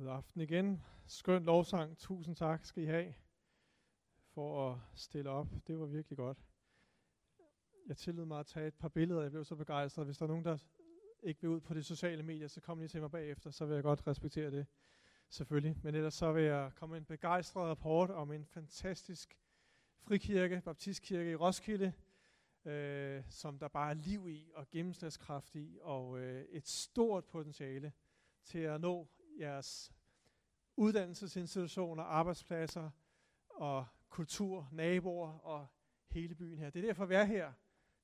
God aften igen. Skøn lovsang. Tusind tak skal I have for at stille op. Det var virkelig godt. Jeg tillod mig at tage et par billeder. Jeg blev så begejstret. Hvis der er nogen, der ikke vil ud på de sociale medier, så kom lige til mig bagefter. Så vil jeg godt respektere det. Selvfølgelig. Men ellers så vil jeg komme med en begejstret rapport om en fantastisk frikirke, baptistkirke i Roskilde, øh, som der bare er liv i og gennemslagskraft i, og øh, et stort potentiale til at nå jeres uddannelsesinstitutioner, arbejdspladser og kultur, naboer og hele byen her. Det er derfor, vi er her.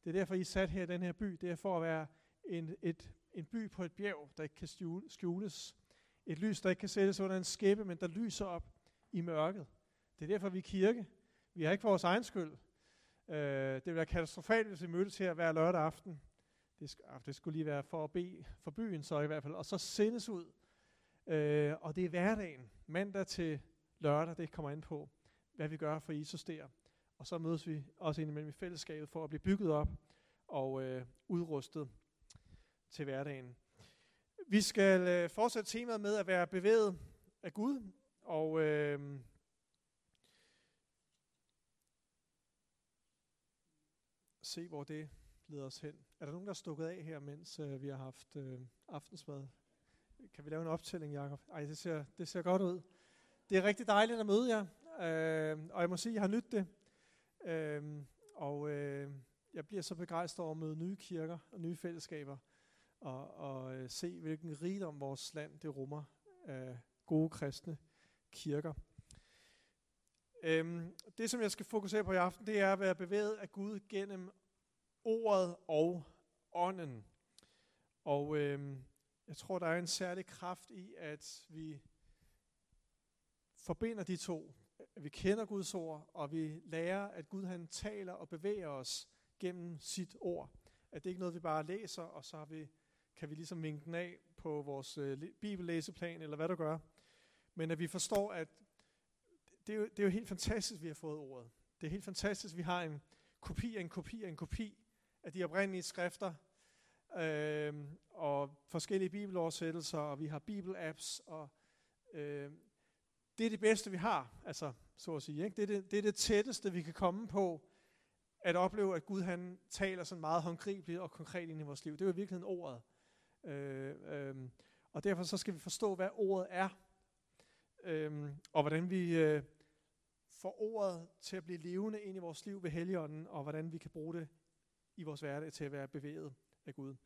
Det er derfor, I er sat her i den her by. Det er for at være en, et, en by på et bjerg, der ikke kan skjules. Et lys, der ikke kan sættes under en skæppe, men der lyser op i mørket. Det er derfor, vi er kirke. Vi har ikke vores egen skyld. Øh, det ville være katastrofalt, hvis vi mødtes her hver lørdag aften. Det, sk- ah, det skulle lige være for at bede for byen så i hvert fald. Og så sendes ud Øh, og det er hverdagen, mandag til lørdag, det kommer ind på, hvad vi gør for Jesus der. Og så mødes vi også indimellem i fællesskabet for at blive bygget op og øh, udrustet til hverdagen. Vi skal øh, fortsætte temaet med at være bevæget af Gud, og øh, se, hvor det leder os hen. Er der nogen, der er stukket af her, mens øh, vi har haft øh, aftensmad? Kan vi lave en optælling, Jacob? Ej, det ser, det ser godt ud. Det er rigtig dejligt at møde jer, øh, og jeg må sige, at jeg har nydt det. Øh, og øh, jeg bliver så begejstret over at møde nye kirker og nye fællesskaber, og, og øh, se, hvilken rigdom vores land det rummer af gode kristne kirker. Øhm, det, som jeg skal fokusere på i aften, det er at være bevæget af Gud gennem ordet og ånden. Og øhm, jeg tror, der er en særlig kraft i, at vi forbinder de to. At vi kender Guds ord, og vi lærer, at Gud han taler og bevæger os gennem sit ord. At det ikke er noget, vi bare læser, og så har vi, kan vi ligesom vinke den af på vores øh, bibellæseplan, eller hvad du gør. Men at vi forstår, at det er, jo, det er jo helt fantastisk, at vi har fået ordet. Det er helt fantastisk, at vi har en kopi af en kopi af en kopi af de oprindelige skrifter, øh, og forskellige bibeloversættelser, og vi har bibelapps, og øh, det er det bedste, vi har, altså, så at sige. Ikke? Det, er det, det er det tætteste, vi kan komme på, at opleve, at Gud han taler sådan meget håndgribeligt og konkret ind i vores liv. Det er jo i virkeligheden ordet. Øh, øh, og derfor så skal vi forstå, hvad ordet er, øh, og hvordan vi øh, får ordet til at blive levende ind i vores liv ved Helligånden, og hvordan vi kan bruge det i vores hverdag til at være bevæget af Gud.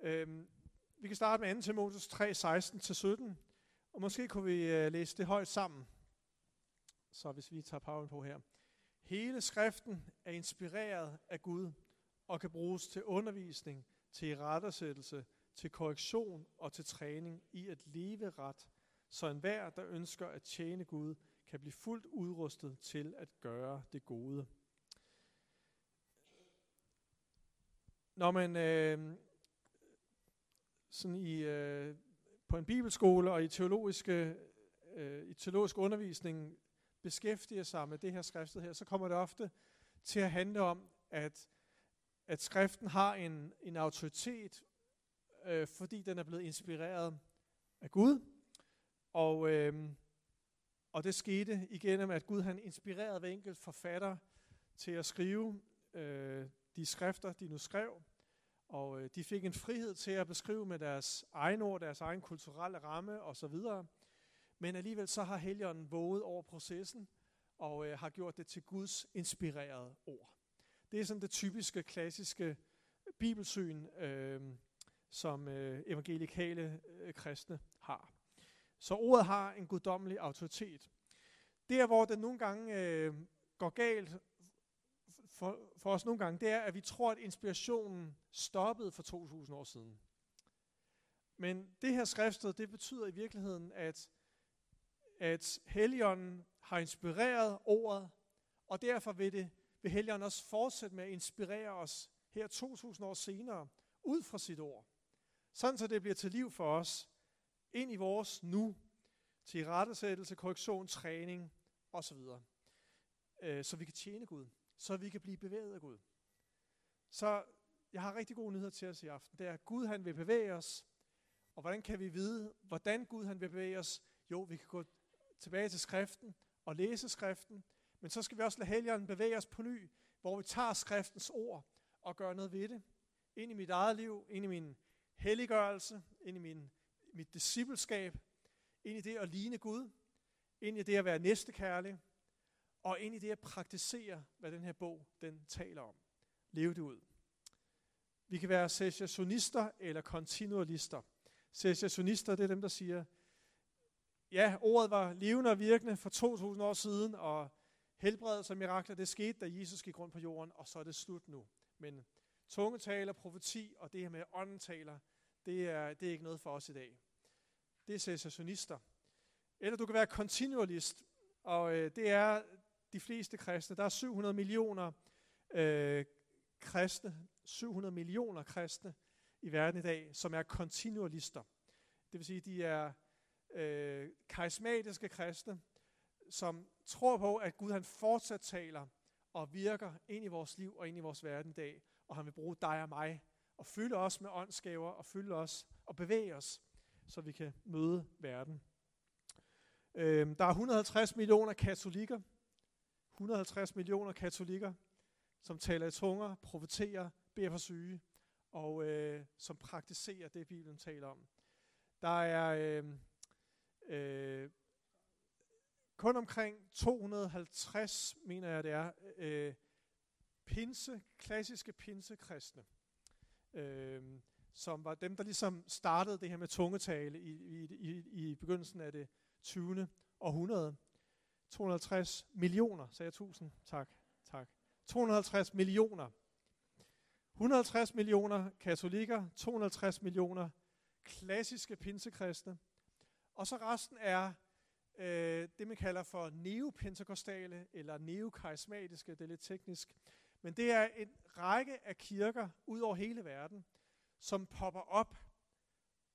Øhm, vi kan starte med 2. Timotheus 3, 16-17, og måske kunne vi øh, læse det højt sammen. Så hvis vi tager power på her. Hele skriften er inspireret af Gud og kan bruges til undervisning, til rettersættelse, til korrektion og til træning i at leve ret, så enhver, der ønsker at tjene Gud, kan blive fuldt udrustet til at gøre det gode. Når man øh, sådan i, øh, på en bibelskole og i teologiske, øh, i teologisk undervisning beskæftiger sig med det her skriftet her, så kommer det ofte til at handle om, at, at skriften har en, en autoritet, øh, fordi den er blevet inspireret af Gud. Og, øh, og det skete igennem, at Gud han inspirerede hver enkelt forfatter til at skrive øh, de skrifter, de nu skrev. Og øh, de fik en frihed til at beskrive med deres egen ord, deres egen kulturelle ramme osv. Men alligevel så har Helligånden våget over processen og øh, har gjort det til Guds inspirerede ord. Det er sådan det typiske, klassiske bibelsyn, øh, som øh, evangelikale øh, kristne har. Så ordet har en guddommelig autoritet. Der, hvor det nogle gange øh, går galt for, for os nogle gange, det er, at vi tror, at inspirationen stoppede for 2000 år siden. Men det her skriftsted, det betyder i virkeligheden, at, at Helligånden har inspireret ordet, og derfor vil, det, vil Helligånden også fortsætte med at inspirere os her 2000 år senere, ud fra sit ord. Sådan så det bliver til liv for os, ind i vores nu, til rettesættelse, korrektion, træning osv. Øh, så vi kan tjene Gud så vi kan blive bevæget af Gud. Så jeg har rigtig gode nyheder til os i aften. Det er, at Gud han vil bevæge os, Og hvordan kan vi vide, hvordan Gud han vil bevæge os? Jo, vi kan gå tilbage til skriften og læse skriften, men så skal vi også lade helgeren bevæge os på ny, hvor vi tager skriftens ord og gør noget ved det. Ind i mit eget liv, ind i min helliggørelse, ind i min, mit discipleskab, ind i det at ligne Gud, ind i det at være næstekærlig, og ind i det at praktisere, hvad den her bog den taler om. Leve det ud. Vi kan være cessationister eller kontinualister. Cessationister, det er dem, der siger, ja, ordet var levende og virkende for 2000 år siden, og helbredelse og mirakler, det skete, da Jesus gik rundt på jorden, og så er det slut nu. Men tungetaler, profeti og det her med åndentaler, det er, det er ikke noget for os i dag. Det er cessationister. Eller du kan være kontinualist, og øh, det er de fleste kristne. Der er 700 millioner øh, kristne, 700 millioner kristne i verden i dag, som er kontinualister. Det vil sige, de er øh, karismatiske kristne, som tror på, at Gud han fortsat taler og virker ind i vores liv og ind i vores verden i dag, og han vil bruge dig og mig og fylde os med åndsgaver og fylde os og bevæge os, så vi kan møde verden. Øh, der er 150 millioner katolikker, 150 millioner katolikker, som taler i tunger, profeterer, beder for syge, og øh, som praktiserer det, Bibelen taler om. Der er øh, øh, kun omkring 250, mener jeg det er, øh, pinse, klassiske pinsekristne, øh, som var dem, der ligesom startede det her med tungetale i, i, i, i begyndelsen af det 20. århundrede. 250 millioner, sagde jeg tusind. Tak, tak. 250 millioner. 150 millioner katolikker, 250 millioner klassiske pinsekristne, og så resten er øh, det, man kalder for neopentekostale eller neokarismatiske, det er lidt teknisk. Men det er en række af kirker ud over hele verden, som popper op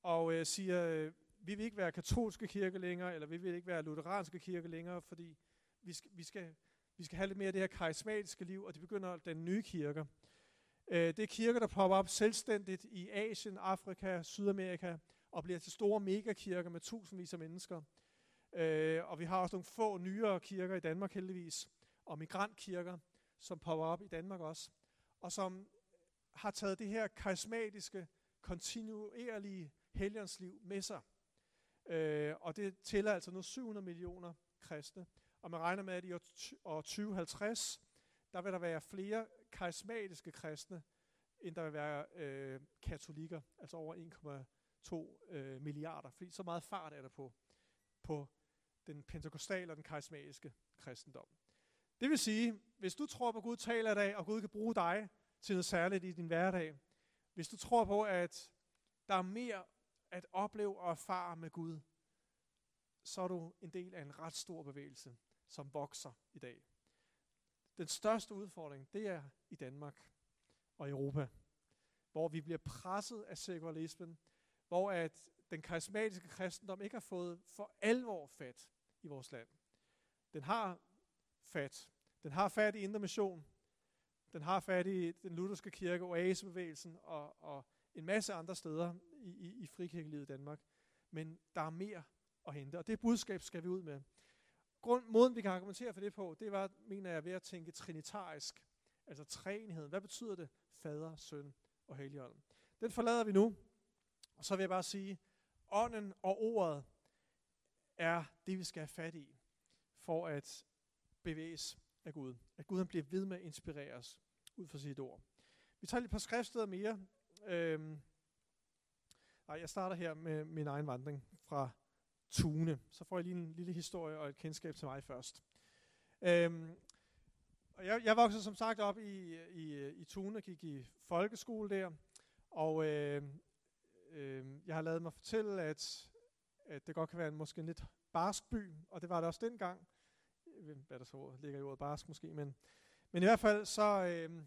og øh, siger, øh, vi vil ikke være katolske kirke længere, eller vi vil ikke være lutheranske kirke længere, fordi vi skal, vi skal, vi skal have lidt mere af det her karismatiske liv, og det begynder den nye kirker. Øh, det er kirker, der popper op selvstændigt i Asien, Afrika, Sydamerika, og bliver til store megakirker med tusindvis af mennesker. Øh, og vi har også nogle få nyere kirker i Danmark heldigvis, og migrantkirker, som popper op i Danmark også, og som har taget det her karismatiske, kontinuerlige helgensliv med sig. Øh, og det tæller altså nu 700 millioner kristne. Og man regner med, at i år 2050, der vil der være flere karismatiske kristne, end der vil være øh, katolikker, altså over 1,2 øh, milliarder. Fordi så meget fart er der på, på den pentekostale og den karismatiske kristendom. Det vil sige, hvis du tror på, at Gud taler i dag, og Gud kan bruge dig til noget særligt i din hverdag, hvis du tror på, at der er mere at opleve og erfare med Gud, så er du en del af en ret stor bevægelse, som vokser i dag. Den største udfordring, det er i Danmark og Europa, hvor vi bliver presset af sekularismen, hvor at den karismatiske kristendom ikke har fået for alvor fat i vores land. Den har fat. Den har fat i Indre Mission. Den har fat i den lutherske kirke, oasebevægelsen og, og en masse andre steder i, i, i frikirkelivet i Danmark. Men der er mere at hente, og det budskab skal vi ud med. Grund, måden, vi kan argumentere for det på, det var, mener jeg, ved at tænke trinitarisk. Altså træenigheden. Hvad betyder det? Fader, søn og helligånd. Den forlader vi nu. Og så vil jeg bare sige, ånden og ordet er det, vi skal have fat i, for at bevæges af Gud. At Gud han bliver ved med at inspirere os ud fra sit ord. Vi tager lige et par skriftsteder mere. Øhm, nej, jeg starter her med min egen vandring fra Tune. Så får jeg lige en lille historie og et kendskab til mig først. Øhm, og jeg, jeg voksede som sagt op i, i, i Tune, og gik i folkeskole der, og øh, øh, jeg har lavet mig fortælle, at, at det godt kan være en måske en lidt barsk by, og det var det også dengang. Hvad der så ligger i ordet barsk måske, men, men i hvert fald så øh,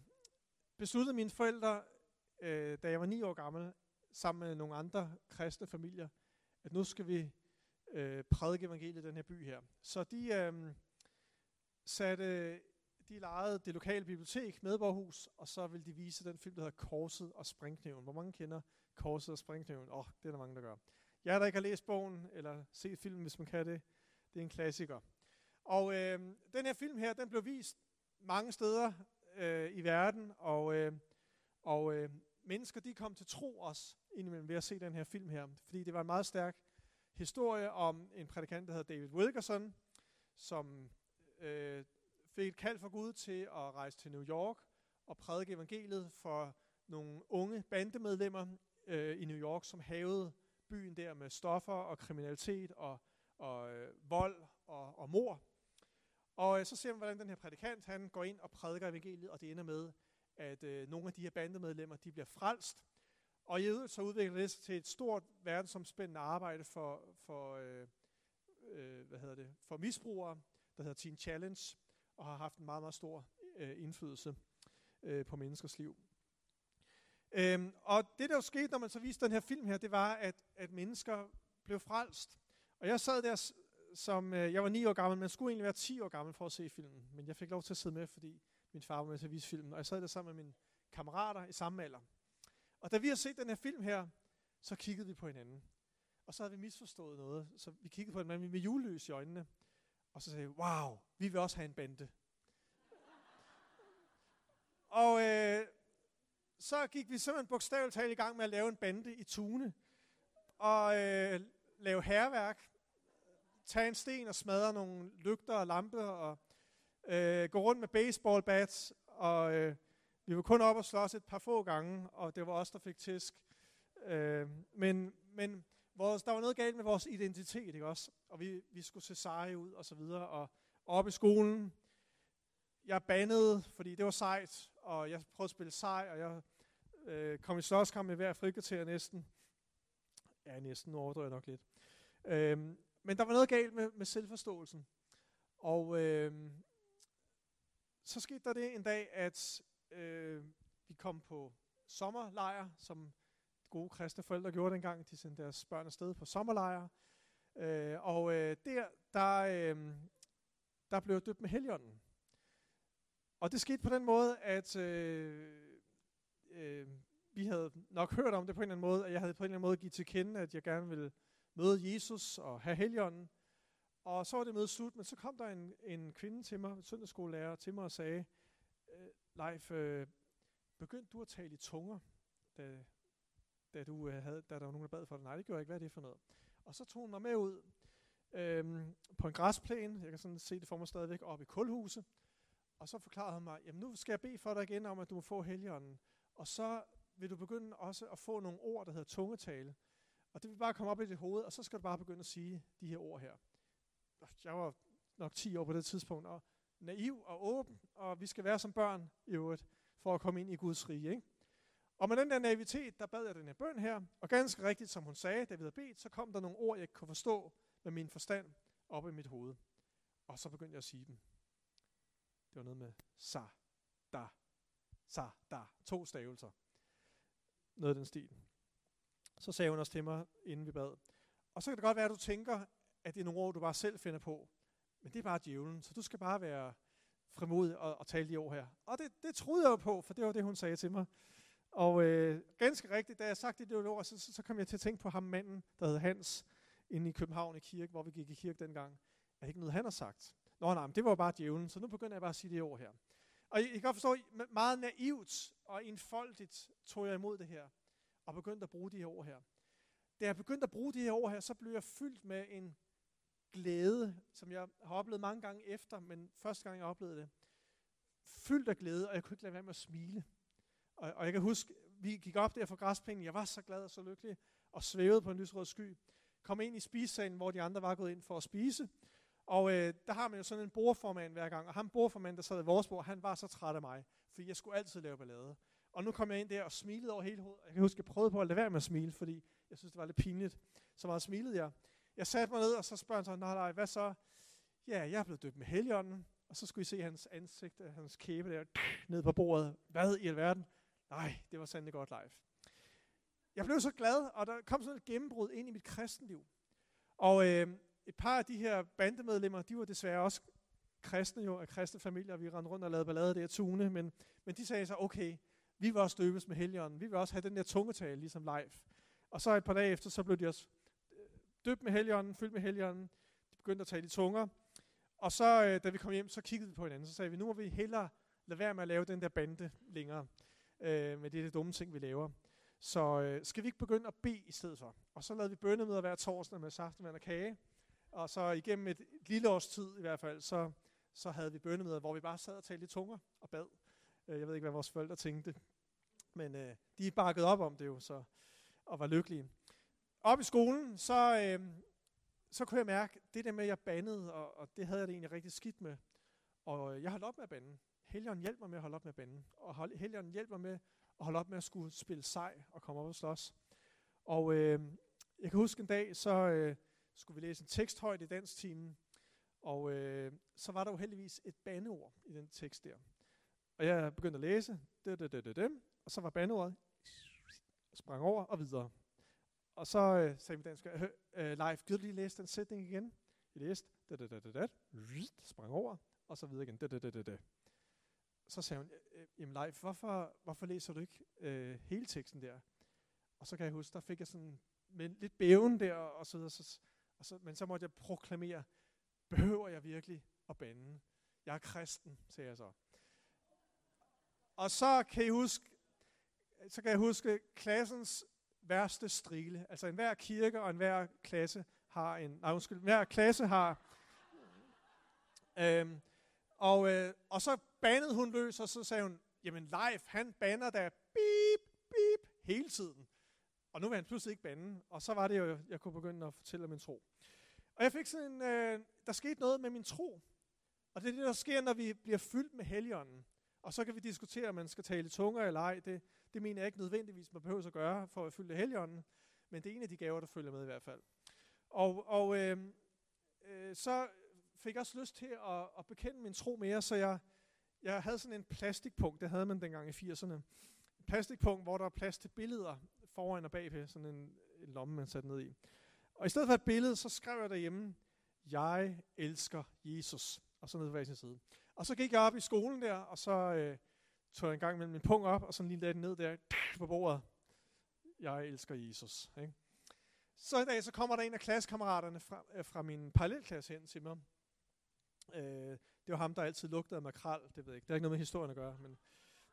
besluttede mine forældre, øh, da jeg var ni år gammel, sammen med nogle andre kristne familier, at nu skal vi øh, prædike evangeliet i den her by her. Så de øh, satte de lejede det lokale bibliotek, Medborghus, og så ville de vise den film, der hedder Korset og Springkniven. Hvor mange kender Korset og Springkniven? Åh, oh, det er der mange, der gør. Jeg der ikke har læst bogen, eller set filmen, hvis man kan det, det er en klassiker. Og øh, den her film her, den blev vist mange steder øh, i verden, og, øh, og øh, mennesker de kom til tro os indimellem ved at se den her film her, fordi det var en meget stærk historie om en prædikant, der hedder David Wilkerson, som øh, fik et kald fra Gud til at rejse til New York og prædike evangeliet for nogle unge bandemedlemmer øh, i New York, som havede byen der med stoffer og kriminalitet og, og øh, vold og, og mor. Og øh, så ser man, hvordan den her prædikant, han går ind og prædiker evangeliet, og det ender med, at øh, nogle af de her bandemedlemmer, de bliver frelst. Og i øvrigt så udvikler det sig til et stort verdensomspændende arbejde for, for, øh, øh, hvad hedder det, for misbrugere, der hedder Teen Challenge, og har haft en meget, meget stor øh, indflydelse øh, på menneskers liv. Øhm, og det, der jo skete, når man så viste den her film her, det var, at, at mennesker blev frelst. Og jeg sad der som, øh, jeg var 9 år gammel, men skulle egentlig være 10 år gammel for at se filmen. Men jeg fik lov til at sidde med, fordi min far var med til at vise filmen. Og jeg sad der sammen med mine kammerater i samme alder. Og da vi har set den her film her, så kiggede vi på hinanden. Og så havde vi misforstået noget. Så vi kiggede på hinanden med julelys i øjnene. Og så sagde vi, wow, vi vil også have en bande. og øh, så gik vi simpelthen bogstaveligt talt i gang med at lave en bande i Tune. Og øh, lave herværk. Tage en sten og smadre nogle lygter og lamper. Og øh, gå rundt med baseball bats. Og øh, vi var kun op og slås et par få gange. Og det var os, der fik tisk. Øh, men, men vores, der var noget galt med vores identitet, ikke også? Og vi, vi skulle se seje ud og så videre. Og op i skolen, jeg bandede, fordi det var sejt, og jeg prøvede at spille sej, og jeg øh, kom i slåskamp med hver frikvarter næsten. Ja, næsten, nu overdriver jeg nok lidt. Øh, men der var noget galt med, med selvforståelsen. Og øh, så skete der det en dag, at øh, vi kom på sommerlejr, som gode kristne forældre gjorde dengang. De sendte deres børn afsted på sommerlejr. Øh, og øh, der, der, øh, der blev jeg døbt med heligånden. Og det skete på den måde, at øh, øh, vi havde nok hørt om det på en eller anden måde, at jeg havde på en eller anden måde givet til kende, at jeg gerne ville møde Jesus og have heligånden. Og så var det møde slut, men så kom der en, en kvinde til mig, søndagsskolelærer, til mig og sagde, øh, Leif, øh, begyndte du at tale i tunger, da, da, du, øh, havde, da der var nogen, der bad for dig? Nej, det gjorde jeg ikke. Hvad er det for noget? Og så tog hun mig med ud øhm, på en græsplæne. Jeg kan sådan se det for mig stadigvæk op i kulhuset. Og så forklarede hun mig, jamen nu skal jeg bede for dig igen om, at du må få helligånden. Og så vil du begynde også at få nogle ord, der hedder tungetale. Og det vil bare komme op i dit hoved, og så skal du bare begynde at sige de her ord her. Jeg var nok 10 år på det tidspunkt, og naiv og åben, og vi skal være som børn i øvrigt, for at komme ind i Guds rige. Ikke? Og med den der naivitet, der bad jeg den her bøn her, og ganske rigtigt, som hun sagde, da vi havde bedt, så kom der nogle ord, jeg ikke kunne forstå med min forstand op i mit hoved. Og så begyndte jeg at sige dem. Det var noget med sa, da, sa, da. To stavelser. Noget af den stil. Så sagde hun også til mig, inden vi bad. Og så kan det godt være, at du tænker, at det er nogle ord, du bare selv finder på. Men det er bare djævlen, så du skal bare være frimodig og, og tale de ord her. Og det, det troede jeg jo på, for det var det, hun sagde til mig. Og øh, ganske rigtigt, da jeg sagde det ord, så, så, så kom jeg til at tænke på ham manden, der hed Hans, inde i København i kirke, hvor vi gik i kirke dengang. Er det ikke noget, han har sagt? Nå nej, men det var bare djævlen, så nu begynder jeg bare at sige det ord her. Og I, I kan godt forstå, meget naivt og enfoldigt tog jeg imod det her, og begyndte at bruge de her ord her. Da jeg begyndte at bruge de her ord her, så blev jeg fyldt med en glæde, som jeg har oplevet mange gange efter, men første gang jeg oplevede det. Fyldt af glæde, og jeg kunne ikke lade være med at smile. Og, og jeg kan huske, vi gik op der fra græsplænen, jeg var så glad og så lykkelig, og svævede på en lysrød sky. Kom ind i spisesalen, hvor de andre var gået ind for at spise. Og øh, der har man jo sådan en bordformand hver gang, og ham bordformand, der sad i vores bord, han var så træt af mig, fordi jeg skulle altid lave ballade. Og nu kom jeg ind der og smilede over hele hovedet. Jeg kan huske, jeg prøvede på at lade være med at smile, fordi jeg synes, det var lidt pinligt. Så meget smilede jeg. Jeg satte mig ned, og så spørger han så, nej, nej, hvad så? Ja, jeg er blevet døbt med heligånden. Og så skulle I se hans ansigt, øh, hans kæbe der, ned på bordet. Hvad i alverden? Nej, det var sandelig godt live. Jeg blev så glad, og der kom sådan et gennembrud ind i mit kristenliv. Og øh, et par af de her bandemedlemmer, de var desværre også kristne jo, af kristne familier, vi rendte rundt og lavede ballade der tune, men, men de sagde så, okay, vi vil også døbes med helgen, vi vil også have den der tungetale, ligesom live. Og så et par dage efter, så blev de også døbt med helgen, fyldt med helgen, de begyndte at tale i tunger, og så, øh, da vi kom hjem, så kiggede vi på hinanden, så sagde vi, nu må vi hellere lade være med at lave den der bande længere, øh, med det, det dumme ting, vi laver. Så øh, skal vi ikke begynde at bede i stedet for? Og så lavede vi bønnemøder hver torsdag med saftevand og kage. Og så igennem et, et lille års tid i hvert fald, så, så havde vi bønnemøder, hvor vi bare sad og talte i tunger og bad. Øh, jeg ved ikke, hvad vores forældre tænkte. Men øh, de bakkede op om det jo, så, og var lykkelige. Op i skolen, så, øh, så kunne jeg mærke, det der med, at jeg bandede, og, og det havde jeg det egentlig rigtig skidt med. Og øh, jeg holdt op med at bande. Helgen hjælper mig med at holde op med at bande. Og Helgen hjælper mig med at holde op med at skulle spille sej og komme op og slås. Og øh, jeg kan huske en dag, så øh, skulle vi læse en tekst højt i danstimen, og øh, så var der jo heldigvis et bandeord i den tekst der. Og jeg begyndte at læse, det, det, det, det, det, og så var bandeordet, sprang over og videre. Og så øh, sagde min dansk, øh, øh, live, gider du lige læse den sætning igen? Jeg læste, det, det, det, det, det, sprang over, og så videre igen, da, da, da, da, da. så sagde hun, øh, jamen Leif, hvorfor, hvorfor læser du ikke øh, hele teksten der? Og så kan jeg huske, der fik jeg sådan med lidt bæven der, og så videre, så, og så, men så måtte jeg proklamere, behøver jeg virkelig at bande? Jeg er kristen, sagde jeg så. Og så kan I huske, så kan jeg huske klassens værste strile. Altså enhver kirke og enhver klasse har en, nej undskyld, hver klasse har, øhm, og, øh, og så bandede hun løs, og så sagde hun, jamen Leif, han banner da bip, bip, hele tiden. Og nu vil han pludselig ikke bande, og så var det jo, jeg kunne begynde at fortælle min tro. Og jeg fik sådan en, øh, der skete noget med min tro. Og det er det, der sker, når vi bliver fyldt med helligånden. Og så kan vi diskutere, om man skal tale tunger eller ej. Det, det mener jeg ikke nødvendigvis, man behøver at gøre for at fylde helligånden. Men det er en af de gaver, der følger med i hvert fald. Og, og øh, øh, så fik jeg også lyst til at, at bekende min tro mere, så jeg, jeg havde sådan en plastikpunkt, det havde man dengang i 80'erne. En plastikpunkt, hvor der er plads til billeder foran og bagpå, sådan en, en lomme, man satte ned i. Og i stedet for et billede, så skrev jeg derhjemme, jeg elsker Jesus. Og så ned på hver sin side. Og så gik jeg op i skolen der, og så øh, tog jeg en gang mellem min pung op, og så lige lagde den ned der på bordet. Jeg elsker Jesus. Ikke? Så en dag, så kommer der en af klassekammeraterne fra, øh, fra min parallelklasse hen til mig, Øh, det var ham, der altid lugtede af makrel. Det ved jeg ikke. Det har ikke noget med historien at gøre, men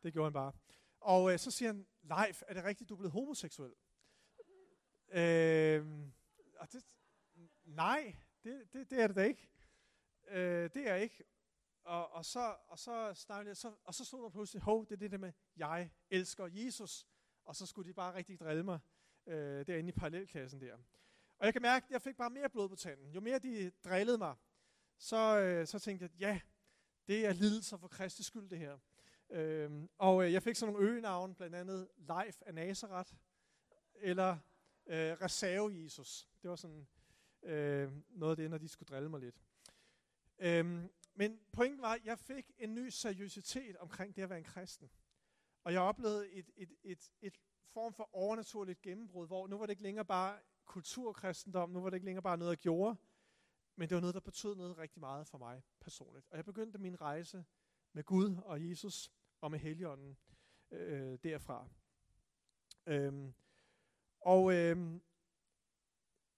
det gjorde han bare. Og øh, så siger han, Leif, er det rigtigt, du er blevet homoseksuel? Øh, og det, nej, det, det, det er det da ikke. Øh, det er ikke. Og, og så, og så snakkede så, og så stod der pludselig, hov, det er det der med, jeg elsker Jesus. Og så skulle de bare rigtig drille mig øh, derinde i parallelklassen der. Og jeg kan mærke, at jeg fik bare mere blod på tanden. Jo mere de drillede mig, så, øh, så tænkte jeg, ja, det er lidelser for Kristi skyld, det her. Øhm, og øh, jeg fik sådan nogle øgenavne, blandt andet Leif af Nazareth, eller øh, Reserve Jesus. Det var sådan øh, noget af det, når de skulle drille mig lidt. Øhm, men pointen var, at jeg fik en ny seriøsitet omkring det at være en kristen. Og jeg oplevede et, et, et, et form for overnaturligt gennembrud, hvor nu var det ikke længere bare kulturkristendom, nu var det ikke længere bare noget, jeg gjorde, men det var noget, der betød noget rigtig meget for mig personligt. Og jeg begyndte min rejse med Gud og Jesus og med Helligånden øh, derfra. Øhm, og øhm,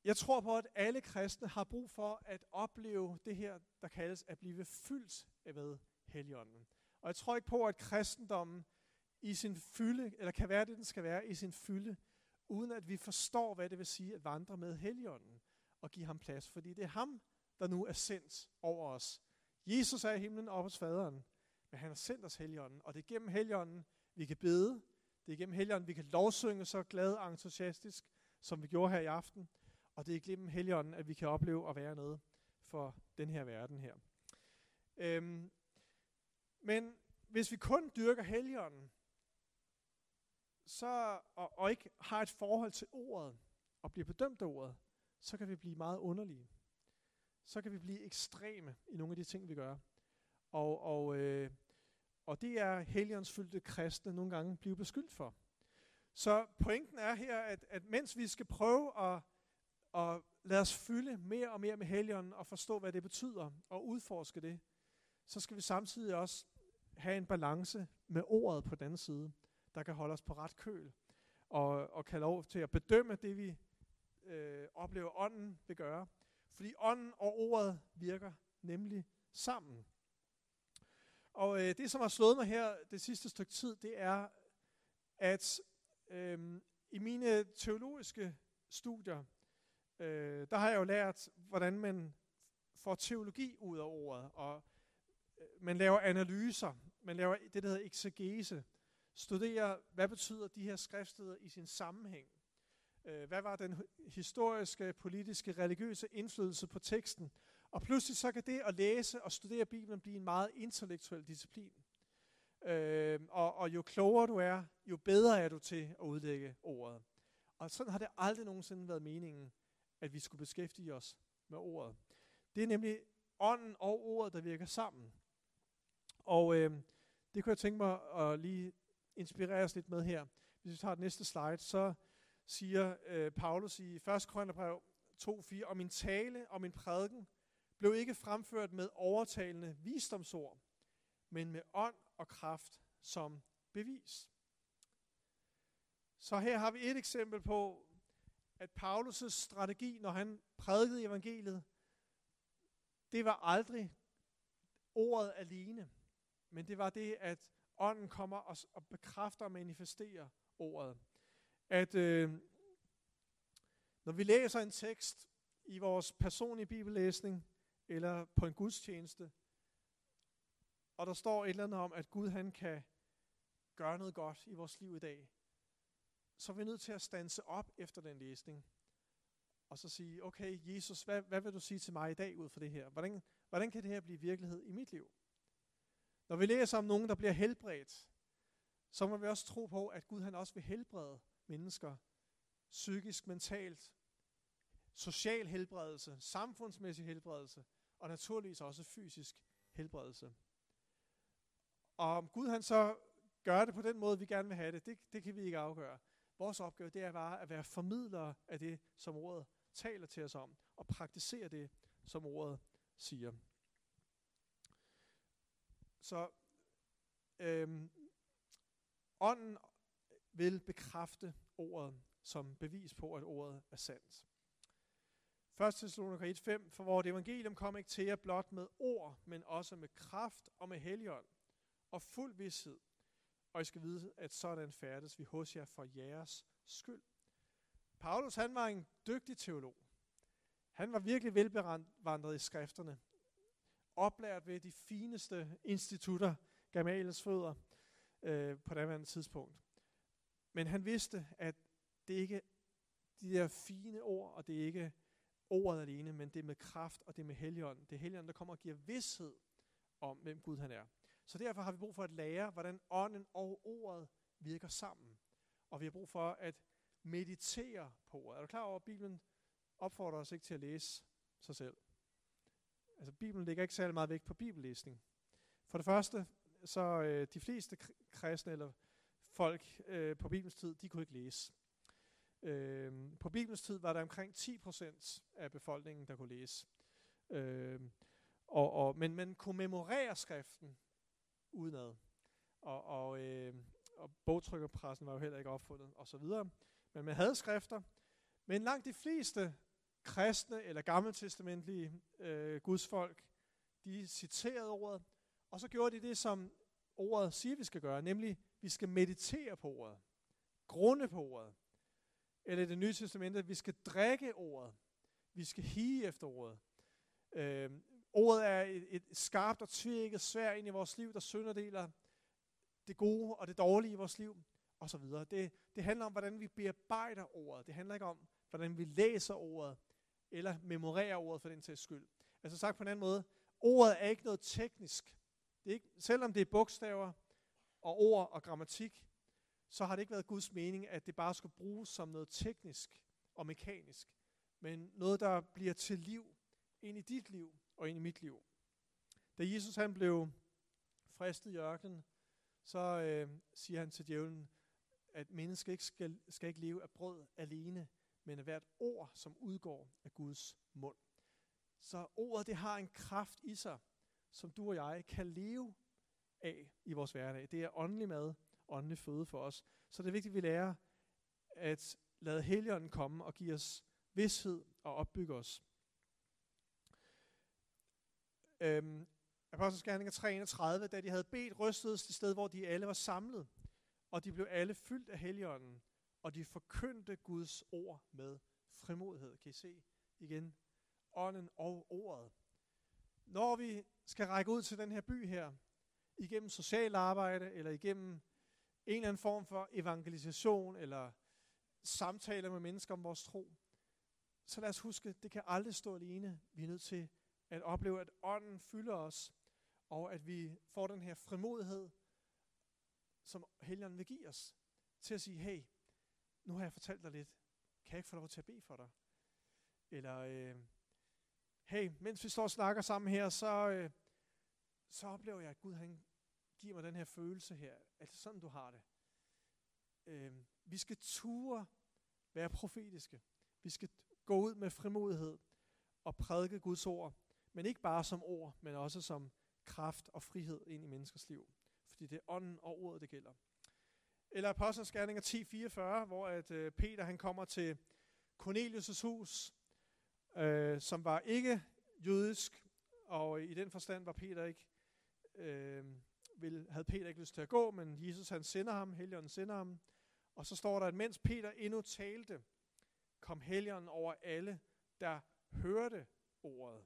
jeg tror på, at alle kristne har brug for at opleve det her, der kaldes at blive fyldt med Helligånden. Og jeg tror ikke på, at kristendommen i sin fylde, eller kan være det, den skal være i sin fylde, uden at vi forstår, hvad det vil sige at vandre med Helligånden og give ham plads. Fordi det er ham, der nu er sendt over os. Jesus er i himlen op hos faderen, men han har sendt os Helligånden, og det er gennem Helligånden, vi kan bede. Det er gennem Helligånden, vi kan lovsynge så glad og entusiastisk, som vi gjorde her i aften. Og det er gennem Helligånden, at vi kan opleve at være noget for den her verden her. Øhm, men hvis vi kun dyrker Helligånden, så, og, og ikke har et forhold til ordet, og bliver bedømt af ordet, så kan vi blive meget underlige så kan vi blive ekstreme i nogle af de ting, vi gør. Og, og, øh, og det er helligåndsfyldte kristne nogle gange blive beskyldt for. Så pointen er her, at, at mens vi skal prøve at, og lad os fylde mere og mere med helligånden og forstå, hvad det betyder, og udforske det, så skal vi samtidig også have en balance med ordet på den anden side, der kan holde os på ret køl, og, og kan lov til at bedømme det, vi øh, oplever ånden vil gøre. Fordi ånden og ordet virker nemlig sammen. Og øh, det, som har slået mig her det sidste stykke tid, det er, at øh, i mine teologiske studier, øh, der har jeg jo lært, hvordan man får teologi ud af ordet, og øh, man laver analyser, man laver det, der hedder exegese, studerer, hvad betyder de her skriftsteder i sin sammenhæng. Øh, hvad var den historiske, politiske, religiøse indflydelse på teksten? Og pludselig så kan det at læse og studere Bibelen blive en meget intellektuel disciplin. Øh, og, og jo klogere du er, jo bedre er du til at udlægge ordet. Og sådan har det aldrig nogensinde været meningen, at vi skulle beskæftige os med ordet. Det er nemlig ånden og ordet, der virker sammen. Og øh, det kunne jeg tænke mig at lige inspirere os lidt med her. Hvis vi tager det næste slide, så siger øh, Paulus i 1. Korintherbrev 2.4, og min tale og min prædiken blev ikke fremført med overtalende visdomsord, men med ånd og kraft som bevis. Så her har vi et eksempel på, at Paulus' strategi, når han prædikede evangeliet, det var aldrig ordet alene, men det var det, at ånden kommer og, og bekræfter og manifesterer ordet. At øh, når vi læser en tekst i vores personlige bibellæsning, eller på en gudstjeneste, og der står et eller andet om, at Gud han kan gøre noget godt i vores liv i dag, så er vi nødt til at stanse op efter den læsning, og så sige, okay, Jesus, hvad, hvad vil du sige til mig i dag ud fra det her? Hvordan, hvordan kan det her blive virkelighed i mit liv? Når vi læser om nogen, der bliver helbredt, så må vi også tro på, at Gud han også vil helbrede mennesker, psykisk, mentalt, social helbredelse, samfundsmæssig helbredelse, og naturligvis også fysisk helbredelse. Og om Gud han så gør det på den måde, vi gerne vil have det, det, det kan vi ikke afgøre. Vores opgave det er bare at være formidlere af det, som ordet taler til os om, og praktisere det, som ordet siger. Så øhm, ånden vil bekræfte ordet som bevis på, at ordet er sandt. 1. Thessaloniker 1.5, for vores evangelium kom ikke til jer blot med ord, men også med kraft og med helligånd og fuld vidshed. Og I skal vide, at sådan færdes vi hos jer for jeres skyld. Paulus, han var en dygtig teolog. Han var virkelig velbevandret i skrifterne. Oplært ved de fineste institutter, Gamaliels fødder, øh, på det tidspunkt. Men han vidste, at det ikke de der fine ord, og det er ikke ordet alene, men det er med kraft, og det er med helligånden. Det er helligånden, der kommer og giver vidshed om, hvem Gud han er. Så derfor har vi brug for at lære, hvordan ånden og ordet virker sammen. Og vi har brug for at meditere på ordet. Er du klar over, at Bibelen opfordrer os ikke til at læse sig selv? Altså, Bibelen lægger ikke særlig meget vægt på bibellæsning. For det første, så øh, de fleste kristne eller folk øh, på Bibelens tid, de kunne ikke læse. Øh, på Bibelens tid var der omkring 10% af befolkningen, der kunne læse. Øh, og, og, men man kunne memorere skriften udenad. Og, og, øh, og bogtrykkerpressen var jo heller ikke opfundet, og så videre. Men man havde skrifter. Men langt de fleste kristne eller gammeltestamentlige øh, gudsfolk, de citerede ordet, og så gjorde de det, som ordet siger, vi skal gøre, nemlig vi skal meditere på ordet, grunde på ordet. Eller i det nye testamente, vi skal drikke ordet, vi skal hige efter ordet. Øh, ordet er et, et skarpt og tvækket svær ind i vores liv, der sønderdeler det gode og det dårlige i vores liv, og så videre. Det, det handler om, hvordan vi bearbejder ordet. Det handler ikke om, hvordan vi læser ordet, eller memorerer ordet for den tages skyld. Altså sagt på en anden måde, ordet er ikke noget teknisk. Det er ikke, selvom det er bogstaver og ord og grammatik, så har det ikke været Guds mening, at det bare skulle bruges som noget teknisk og mekanisk, men noget, der bliver til liv ind i dit liv og ind i mit liv. Da Jesus han blev fristet i ørkenen, så øh, siger han til djævlen, at mennesket ikke skal, skal ikke leve af brød alene, men af hvert ord, som udgår af Guds mund. Så ordet det har en kraft i sig, som du og jeg kan leve af i vores hverdag. Det er åndelig mad, åndelig føde for os. Så det er vigtigt, at vi lærer at lade Helligånden komme og give os vidshed og opbygge os. Øhm, Apostles Gerninger 3:31, da de havde bedt, rystedes det sted, hvor de alle var samlet, og de blev alle fyldt af Helligånden, og de forkyndte Guds ord med frimodighed. Kan I se igen? Ånden og ordet. Når vi skal række ud til den her by her, igennem social arbejde, eller igennem en eller anden form for evangelisation, eller samtaler med mennesker om vores tro, så lad os huske, det kan aldrig stå alene. Vi er nødt til at opleve, at ånden fylder os, og at vi får den her frimodighed, som Helligånden vil give os, til at sige, hey, nu har jeg fortalt dig lidt, kan jeg ikke få lov til at bede for dig? Eller, øh, hey, mens vi står og snakker sammen her, så, øh, så oplever jeg, at Gud han giver mig den her følelse her. at det sådan, du har det? Øh, vi skal ture være profetiske. Vi skal gå ud med frimodighed og prædike Guds ord. Men ikke bare som ord, men også som kraft og frihed ind i menneskers liv. Fordi det er ånden og ordet, det gælder. Eller Apostlenes Gerninger 10.44, hvor at, øh, Peter han kommer til Cornelius' hus, øh, som var ikke jødisk, og i den forstand var Peter ikke, øh, vil, havde Peter ikke lyst til at gå, men Jesus han sender ham, Helligånden sender ham, og så står der, at mens Peter endnu talte, kom Helligånden over alle, der hørte ordet.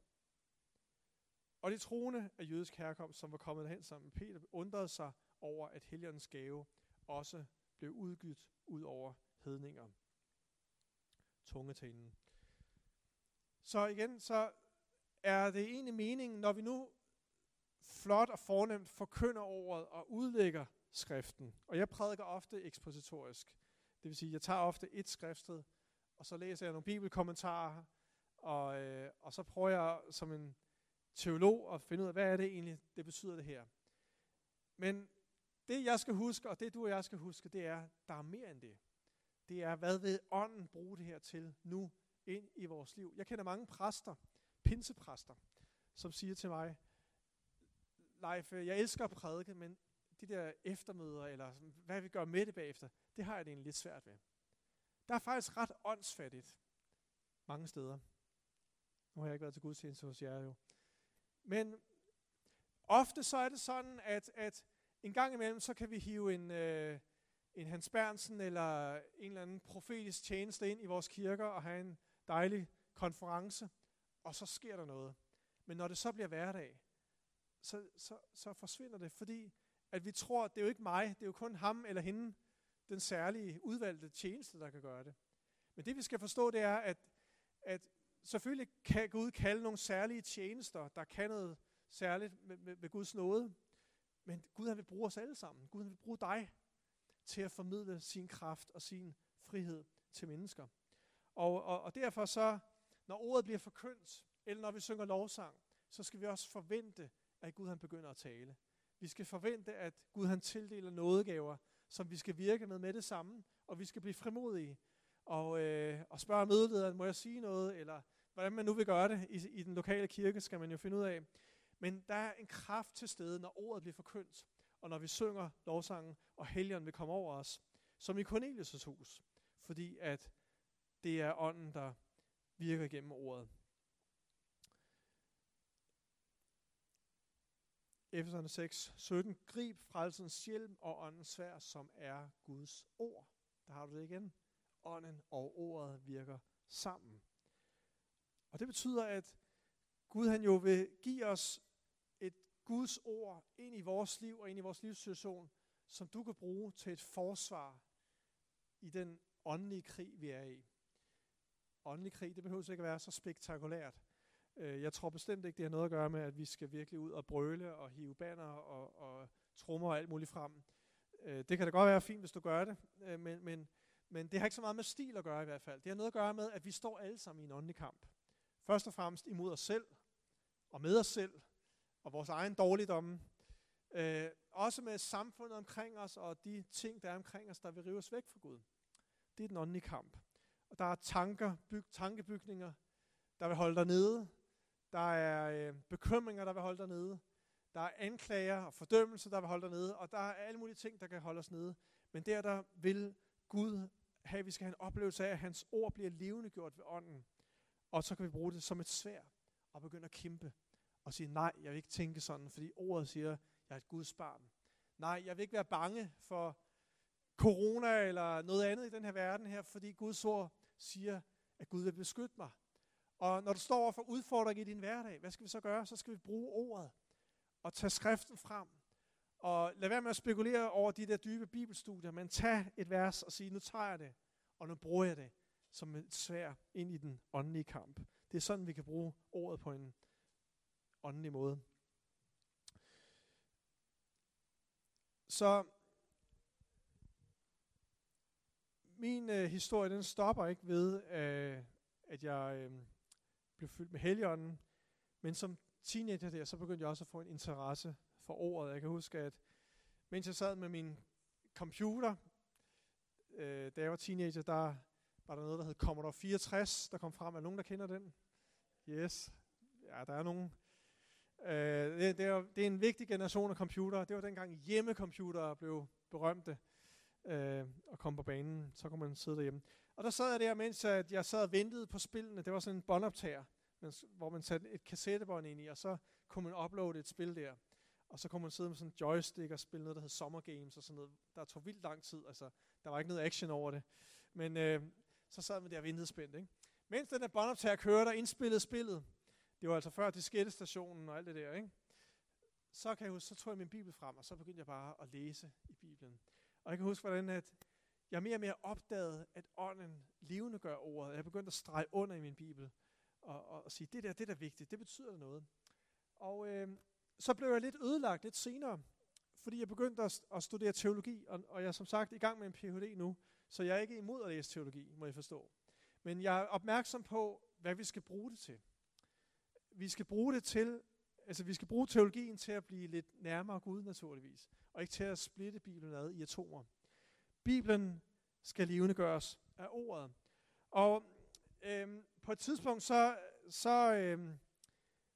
Og de troende af jødisk herkomst, som var kommet derhen sammen med Peter, undrede sig over, at Helligåndens gave også blev udgydt ud over hedninger. Tungetalen. Så igen, så er det egentlig meningen, når vi nu flot og fornemt forkynder ordet og udlægger skriften. Og jeg prædiker ofte ekspositorisk. Det vil sige, jeg tager ofte et skriftsted, og så læser jeg nogle bibelkommentarer, og, øh, og så prøver jeg som en teolog og finde ud af, hvad er det egentlig, det betyder det her. Men det jeg skal huske, og det du og jeg skal huske, det er, der er mere end det. Det er, hvad vil ånden bruge det her til nu ind i vores liv? Jeg kender mange præster, pinsepræster, som siger til mig, Leif, øh, jeg elsker at prædike, men de der eftermøder, eller hvad vi gør med det bagefter, det har jeg det egentlig lidt svært ved. Der er faktisk ret åndsfattigt mange steder. Nu har jeg ikke været til gudstjeneste hos jer jo. Men ofte så er det sådan, at, at en gang imellem, så kan vi hive en, øh, en Hans Bernsen eller en eller anden profetisk tjeneste ind i vores kirker og have en dejlig konference, og så sker der noget. Men når det så bliver hverdag, så, så, så forsvinder det, fordi at vi tror, at det er jo ikke mig, det er jo kun ham eller hende, den særlige udvalgte tjeneste, der kan gøre det. Men det vi skal forstå, det er, at, at selvfølgelig kan Gud kalde nogle særlige tjenester, der kan noget særligt med, med, med Guds nåde. Men Gud han vil bruge os alle sammen. Gud han vil bruge dig til at formidle sin kraft og sin frihed til mennesker. Og, og, og derfor så, når ordet bliver forkyndt, eller når vi synger lovsang, så skal vi også forvente, at Gud han begynder at tale. Vi skal forvente, at Gud han tildeler nådegaver, som vi skal virke med med det samme, og vi skal blive frimodige og, øh, og spørge mødelederen, må jeg sige noget, eller hvordan man nu vil gøre det i, i den lokale kirke, skal man jo finde ud af. Men der er en kraft til stede, når ordet bliver forkyndt, og når vi synger lovsangen, og helgen vil komme over os, som i Cornelius' hus, fordi at det er ånden, der virker gennem ordet. Efeserne 6, 17. Grib frelsens hjelm og åndens svær, som er Guds ord. Der har du det igen. Ånden og ordet virker sammen. Og det betyder, at Gud han jo vil give os et Guds ord ind i vores liv og ind i vores livssituation, som du kan bruge til et forsvar i den åndelige krig, vi er i. Åndelig krig, det behøver ikke at være så spektakulært. Øh, jeg tror bestemt ikke, det har noget at gøre med, at vi skal virkelig ud og brøle og hive banner og, og trommer og alt muligt frem. Øh, det kan da godt være fint, hvis du gør det, øh, men, men, men det har ikke så meget med stil at gøre i hvert fald. Det har noget at gøre med, at vi står alle sammen i en åndelig kamp. Først og fremmest imod os selv, og med os selv, og vores egen dårligdomme. Øh, også med samfundet omkring os, og de ting, der er omkring os, der vil rive os væk fra Gud. Det er den åndelige kamp. Og der er tanker, byg, tankebygninger, der vil holde dig nede. Der er øh, bekymringer, der vil holde dig nede. Der er anklager og fordømmelse, der vil holde dig nede, og der er alle mulige ting, der kan holde os nede. Men der, der vil Gud have, at vi skal have en oplevelse af, at hans ord bliver levende gjort ved ånden. Og så kan vi bruge det som et svær og begynde at kæmpe og sige, nej, jeg vil ikke tænke sådan, fordi ordet siger, jeg er et Guds barn. Nej, jeg vil ikke være bange for corona eller noget andet i den her verden her, fordi Guds ord siger, at Gud vil beskytte mig. Og når du står over for udfordringer i din hverdag, hvad skal vi så gøre? Så skal vi bruge ordet og tage skriften frem. Og lad være med at spekulere over de der dybe bibelstudier, men tag et vers og sige, nu tager jeg det, og nu bruger jeg det som et svær ind i den åndelige kamp. Det er sådan, vi kan bruge ordet på en åndelig måde. Så min øh, historie, den stopper ikke ved, øh, at jeg øh, blev fyldt med helligånden, men som teenager der, så begyndte jeg også at få en interesse for ordet. Jeg kan huske, at mens jeg sad med min computer, øh, da jeg var teenager, der var der noget, der hed Commodore 64, der kom frem. Er nogen, der kender den? Yes. Ja, der er nogen. Øh, det, det, er, det er en vigtig generation af computere. Det var dengang hjemmecomputere blev berømte øh, og kom på banen. Så kunne man sidde derhjemme. Og der sad jeg der, mens at jeg sad og ventede på spillene. Det var sådan en båndoptager, hvor man satte et kassettebånd ind i, og så kunne man uploade et spil der. Og så kunne man sidde med sådan en joystick og spille noget, der hed Summer Games og sådan noget. Der tog vildt lang tid. Altså, der var ikke noget action over det. Men øh, så sad man der og ventede spændt. Ikke? Mens den der båndoptager kørte og indspillede spillet, det var altså før diskettestationen og alt det der, ikke? så kan jeg huske, så tog jeg min bibel frem, og så begyndte jeg bare at læse i Bibelen. Og jeg kan huske, hvordan at jeg mere og mere opdagede, at ånden levende gør ordet. Jeg begyndte at strege under i min bibel, og, og, og sige, det der, det der er vigtigt, det betyder noget. Og øh, så blev jeg lidt ødelagt lidt senere, fordi jeg begyndte at, at studere teologi, og, og jeg er som sagt i gang med en Ph.D. nu, så jeg er ikke imod at læse teologi, må jeg forstå. Men jeg er opmærksom på, hvad vi skal bruge det til. Vi skal bruge det til, altså vi skal bruge teologien til at blive lidt nærmere Gud naturligvis, og ikke til at splitte Bibelen ad i atomer. Bibelen skal levende gøres af ordet. Og øhm, på et tidspunkt så, så øhm,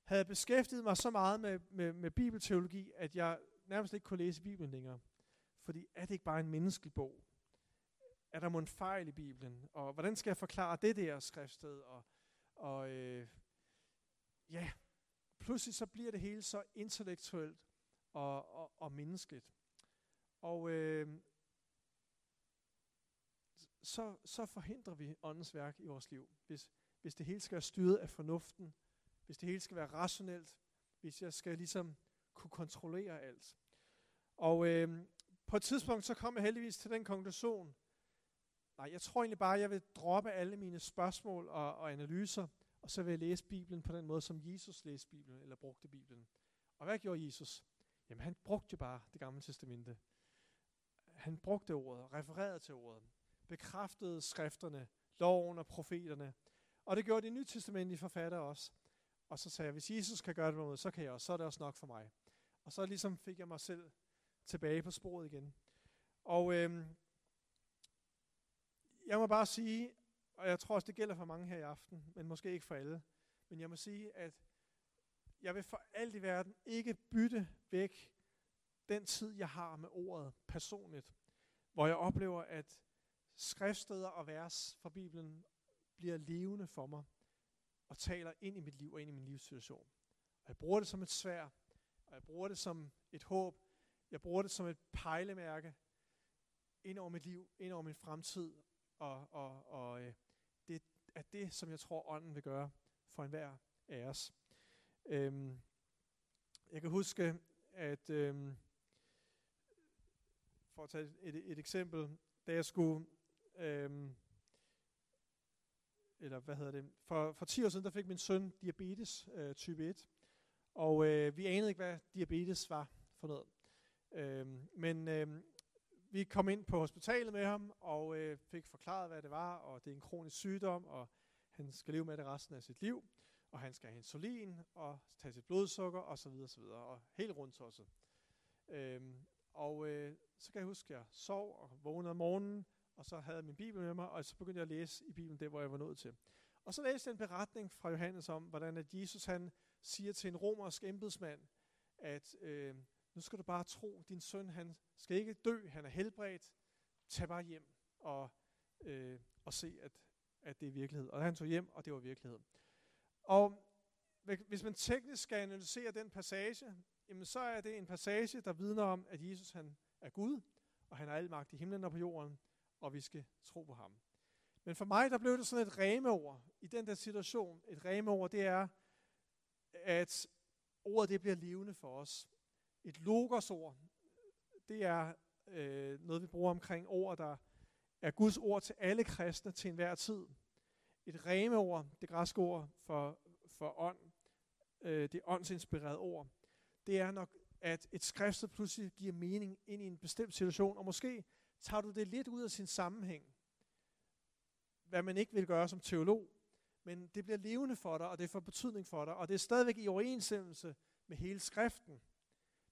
havde jeg beskæftiget mig så meget med, med, med bibelteologi, at jeg nærmest ikke kunne læse Bibelen længere. Fordi er det ikke bare en menneskelig bog? Er der en fejl i Bibelen? Og hvordan skal jeg forklare det der skriftsted? Og, og øh, ja, pludselig så bliver det hele så intellektuelt og, og, og menneskeligt. Og øh, så, så forhindrer vi åndens værk i vores liv. Hvis, hvis det hele skal være styret af fornuften, hvis det hele skal være rationelt, hvis jeg skal ligesom kunne kontrollere alt. Og øh, på et tidspunkt så kom jeg heldigvis til den konklusion, nej, jeg tror egentlig bare, at jeg vil droppe alle mine spørgsmål og, og analyser, og så vil jeg læse Bibelen på den måde, som Jesus læste Bibelen, eller brugte Bibelen. Og hvad gjorde Jesus? Jamen han brugte bare det gamle testamente. Han brugte ordet, refererede til ordet, bekræftede skrifterne, loven og profeterne. Og det gjorde de nye testamentlige forfattere også. Og så sagde jeg, hvis Jesus kan gøre det på noget, så kan jeg også. Så er det også nok for mig. Og så ligesom fik jeg mig selv tilbage på sporet igen. Og øhm, jeg må bare sige, og jeg tror også, det gælder for mange her i aften, men måske ikke for alle, men jeg må sige, at jeg vil for alt i verden ikke bytte væk den tid, jeg har med ordet personligt, hvor jeg oplever, at skriftsteder og vers fra Bibelen bliver levende for mig og taler ind i mit liv og ind i min livssituation. Og jeg bruger det som et svær, og jeg bruger det som et håb, jeg bruger det som et pejlemærke ind over mit liv, ind over min fremtid, og, og, og øh, det er det, som jeg tror, ånden vil gøre for enhver af os. Øhm, jeg kan huske, at øhm, for at tage et, et eksempel, da jeg skulle øhm, eller hvad hedder det, for, for 10 år siden, der fik min søn diabetes øh, type 1, og øh, vi anede ikke, hvad diabetes var for noget. Øhm, men øh, vi kom ind på hospitalet med ham, og øh, fik forklaret, hvad det var, og det er en kronisk sygdom, og han skal leve med det resten af sit liv, og han skal have insulin, og tage sit blodsukker, og så videre, og så videre, og helt rundt også. Øhm, og øh, så kan jeg huske, at jeg sov og vågnede om morgenen, og så havde jeg min bibel med mig, og så begyndte jeg at læse i Bibelen det, hvor jeg var nået til. Og så læste jeg en beretning fra Johannes om, hvordan at Jesus han siger til en romersk embedsmand, at øh, nu skal du bare tro, din søn han skal ikke dø, han er helbredt, tag bare hjem og, øh, og se, at, at det er virkelighed. Og han tog hjem, og det var virkelighed. Og hvis man teknisk skal analysere den passage, jamen så er det en passage, der vidner om, at Jesus han er Gud, og han har al magt i himlen og på jorden, og vi skal tro på ham. Men for mig, der blev det sådan et remeord i den der situation. Et remeord, det er, at ordet det bliver levende for os. Et logosord, det er øh, noget, vi bruger omkring ord, der er Guds ord til alle kristne til enhver tid. Et remeord, det græske ord for, for ånd, øh, det åndsinspirerede ord, det er nok, at et skriftsted pludselig giver mening ind i en bestemt situation, og måske tager du det lidt ud af sin sammenhæng, hvad man ikke vil gøre som teolog, men det bliver levende for dig, og det får betydning for dig, og det er stadigvæk i overensstemmelse med hele skriften,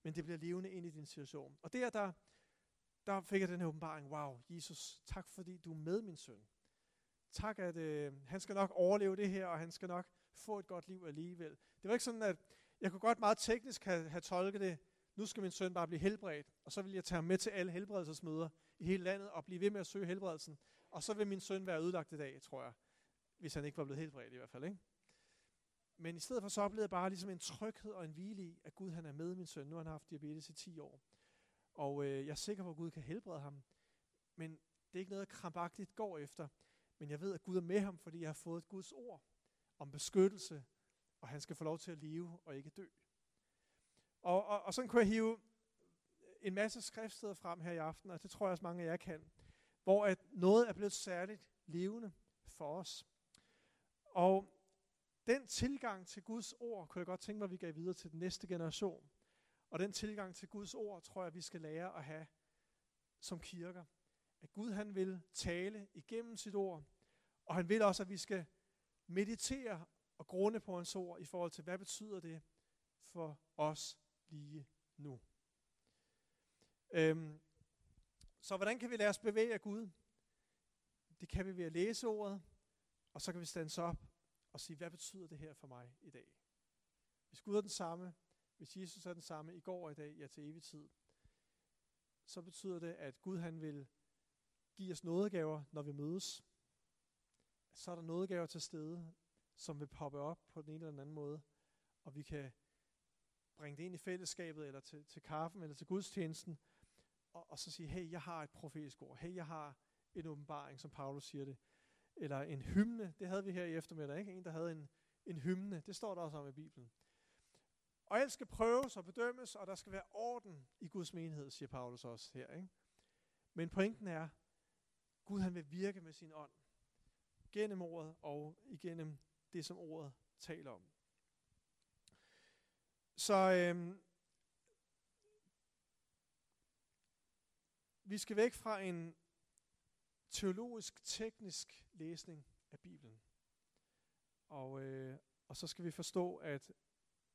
men det bliver levende ind i din situation. Og der, der, der fik jeg den her åbenbaring, wow, Jesus, tak fordi du er med min søn. Tak, at øh, han skal nok overleve det her, og han skal nok få et godt liv alligevel. Det var ikke sådan, at jeg kunne godt meget teknisk have, have tolket det, nu skal min søn bare blive helbredt, og så vil jeg tage ham med til alle helbredelsesmøder i hele landet, og blive ved med at søge helbredelsen, og så vil min søn være ødelagt i dag, tror jeg, hvis han ikke var blevet helbredt i hvert fald. Ikke? Men i stedet for så oplevede jeg bare ligesom en tryghed og en hvile i, at Gud han er med min søn. Nu har han haft diabetes i 10 år. Og øh, jeg er sikker på, at Gud kan helbrede ham. Men det er ikke noget, jeg krampagtigt går efter. Men jeg ved, at Gud er med ham, fordi jeg har fået et Guds ord om beskyttelse, og han skal få lov til at leve og ikke dø. Og, og, og sådan kunne jeg hive en masse skriftsteder frem her i aften, og det tror jeg også mange af jer kan, hvor at noget er blevet særligt levende for os. Og den tilgang til Guds ord, kunne jeg godt tænke mig, at vi gav videre til den næste generation. Og den tilgang til Guds ord, tror jeg, vi skal lære at have som kirker. At Gud han vil tale igennem sit ord, og han vil også, at vi skal meditere og grunde på hans ord i forhold til, hvad betyder det for os lige nu. Øhm, så hvordan kan vi lade os bevæge af Gud? Det kan vi ved at læse ordet, og så kan vi stande op og sige, hvad betyder det her for mig i dag? Hvis Gud er den samme, hvis Jesus er den samme i går og i dag, ja til evig tid, så betyder det, at Gud han vil give os nådegaver, når vi mødes. Så er der nådegaver til stede, som vil poppe op på den ene eller den anden måde, og vi kan bringe det ind i fællesskabet, eller til, til kaffen, eller til gudstjenesten, og, og så sige, hey, jeg har et profetisk ord, hey, jeg har en åbenbaring, som Paulus siger det, eller en hymne, det havde vi her i eftermiddag, ikke? En, der havde en, en hymne, det står der også om i Bibelen. Og alt skal prøves og bedømmes, og der skal være orden i Guds menighed, siger Paulus også her. Ikke? Men pointen er, Gud han vil virke med sin ånd, gennem ordet og igennem det, som ordet taler om. Så øhm, vi skal væk fra en teologisk, teknisk læsning af Bibelen. Og, øh, og så skal vi forstå, at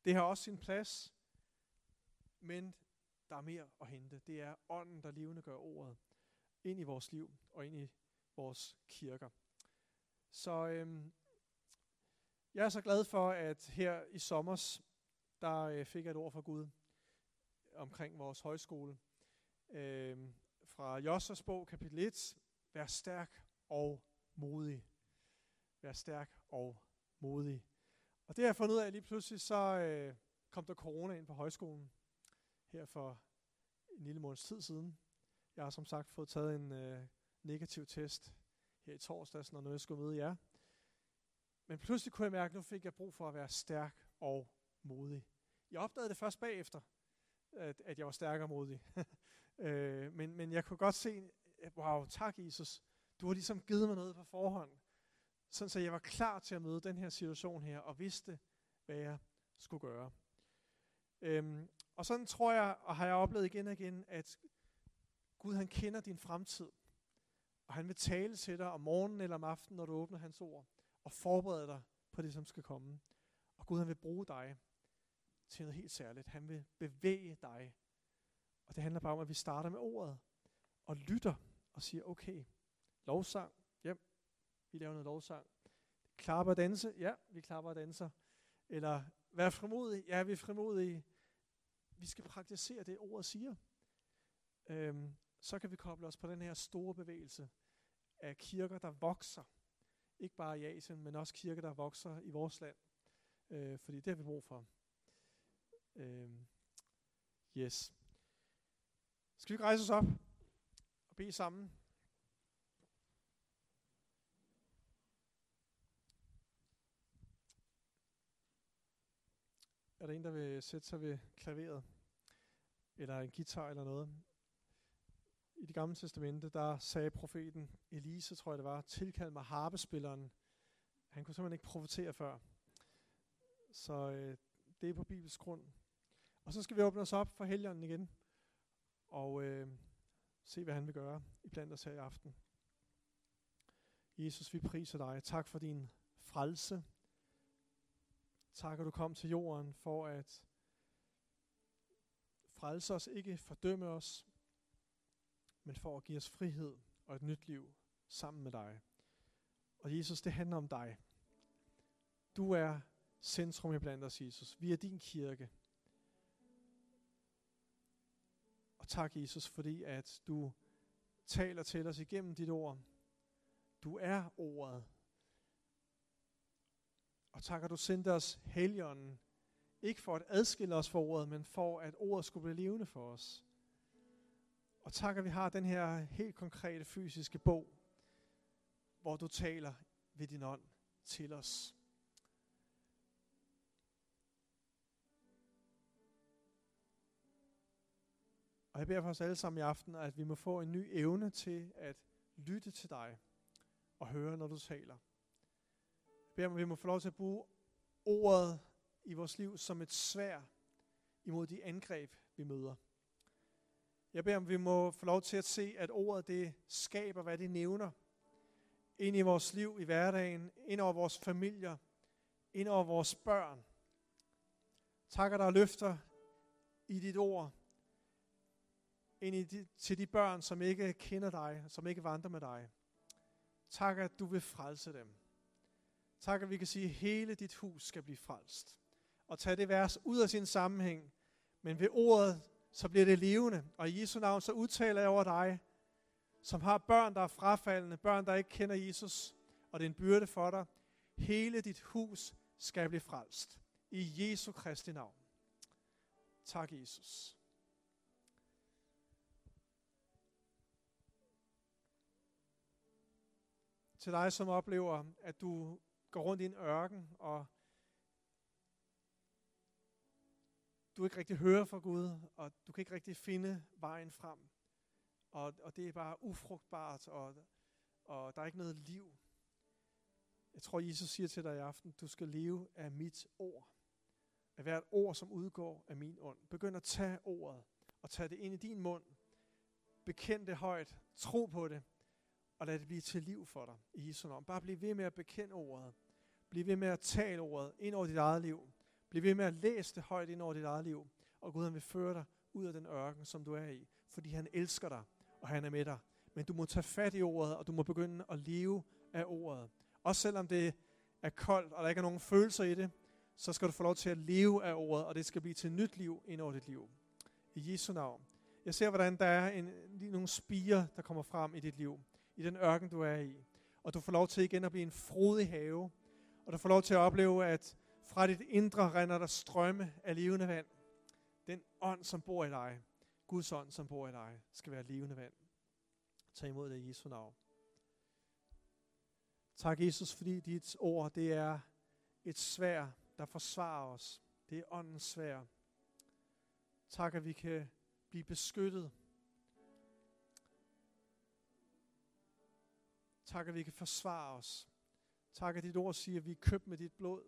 det har også sin plads, men der er mere at hente. Det er ånden, der levende gør ordet ind i vores liv og ind i vores kirker. Så øh, jeg er så glad for, at her i sommers, der øh, fik jeg et ord fra Gud omkring vores højskole. Øh, fra Jossers bog, kapitel 1. Vær stærk og modig. Vær stærk og modig. Og det har jeg fundet ud af lige pludselig, så øh, kom der corona ind på højskolen her for en lille måneds tid siden. Jeg har som sagt fået taget en øh, negativ test her i torsdags, når jeg skulle møde jer. Men pludselig kunne jeg mærke, at nu fik jeg brug for at være stærk og modig. Jeg opdagede det først bagefter, at, at jeg var stærk og modig. øh, men, men jeg kunne godt se, wow, tak Jesus, du har ligesom givet mig noget på forhånd, sådan så jeg var klar til at møde den her situation her, og vidste, hvad jeg skulle gøre. Øhm, og sådan tror jeg, og har jeg oplevet igen og igen, at Gud han kender din fremtid. Og han vil tale til dig om morgenen eller om aftenen, når du åbner hans ord, og forberede dig på det, som skal komme. Og Gud han vil bruge dig til noget helt særligt. Han vil bevæge dig. Og det handler bare om, at vi starter med ordet, og lytter og siger, okay, lovsang, ja, vi laver noget lovsang. Klapper og danse, ja, vi klapper og danser. Eller vær frimodig, ja, vi er frimodige. vi skal praktisere det, ordet siger. Øhm, så kan vi koble os på den her store bevægelse af kirker, der vokser. Ikke bare i Asien, men også kirker, der vokser i vores land. Øh, fordi det har vi brug for. Øh, yes. Skal vi ikke rejse os op og bede sammen? Er der en, der vil sætte sig ved klaveret? Eller en guitar eller noget? I det gamle testamente, der sagde profeten Elise, tror jeg det var, tilkald mig harpespilleren. Han kunne simpelthen ikke profetere før. Så øh, det er på Bibels grund. Og så skal vi åbne os op for helgenen igen. Og øh, se, hvad han vil gøre i blandt os her i aften. Jesus, vi priser dig. Tak for din frelse. Tak, at du kom til jorden for at frelse os, ikke fordømme os, men for at give os frihed og et nyt liv sammen med dig. Og Jesus, det handler om dig. Du er centrum i blandt os, Jesus. Vi er din kirke. Og tak, Jesus, fordi at du taler til os igennem dit ord. Du er ordet. Og tak, at du sendte os helligånden, ikke for at adskille os fra ordet, men for at ordet skulle blive levende for os. Og tak, at vi har den her helt konkrete fysiske bog, hvor du taler ved din ånd til os. Og jeg beder for os alle sammen i aften, at vi må få en ny evne til at lytte til dig og høre, når du taler. Jeg beder om, at vi må få lov til at bruge ordet i vores liv som et svær imod de angreb, vi møder. Jeg beder om, vi må få lov til at se, at ordet det skaber, hvad det nævner. Ind i vores liv i hverdagen, ind over vores familier, ind over vores børn. Takker dig løfter i dit ord, ind i de, til de børn, som ikke kender dig, som ikke vandrer med dig. Tak, at du vil frelse dem. Tak, at vi kan sige, at hele dit hus skal blive frelst. Og tage det vers ud af sin sammenhæng. Men ved ordet, så bliver det levende. Og i Jesu navn, så udtaler jeg over dig, som har børn, der er frafaldende, børn, der ikke kender Jesus, og det er en byrde for dig. Hele dit hus skal blive frelst. I Jesu Kristi navn. Tak, Jesus. Til dig, som oplever, at du går rundt i en ørken, og du ikke rigtig hører fra Gud, og du kan ikke rigtig finde vejen frem. Og, og det er bare ufrugtbart, og, og der er ikke noget liv. Jeg tror, Jesus siger til dig i aften, du skal leve af mit ord. Af hvert ord, som udgår af min ånd. Begynd at tage ordet, og tage det ind i din mund. Bekend det højt. Tro på det. Og lad det blive til liv for dig i Jesu navn. Bare bliv ved med at bekende ordet. Bliv ved med at tale ordet ind over dit eget liv. Bliv ved med at læse det højt ind over dit eget liv. Og Gud han vil føre dig ud af den ørken, som du er i. Fordi han elsker dig, og han er med dig. Men du må tage fat i ordet, og du må begynde at leve af ordet. Også selvom det er koldt, og der ikke er nogen følelser i det, så skal du få lov til at leve af ordet, og det skal blive til nyt liv ind over dit liv. I Jesu navn. Jeg ser, hvordan der er en, nogle spiger, der kommer frem i dit liv. I den ørken, du er i. Og du får lov til igen at blive en frodig have, og du får lov til at opleve, at fra dit indre render der strømme af levende vand. Den ånd, som bor i dig, Guds ånd, som bor i dig, skal være levende vand. Tag imod det i Jesu navn. Tak Jesus, fordi dit ord, det er et svær, der forsvarer os. Det er åndens svær. Tak, at vi kan blive beskyttet. Tak, at vi kan forsvare os. Tak, at dit ord siger, at vi er købt med dit blod.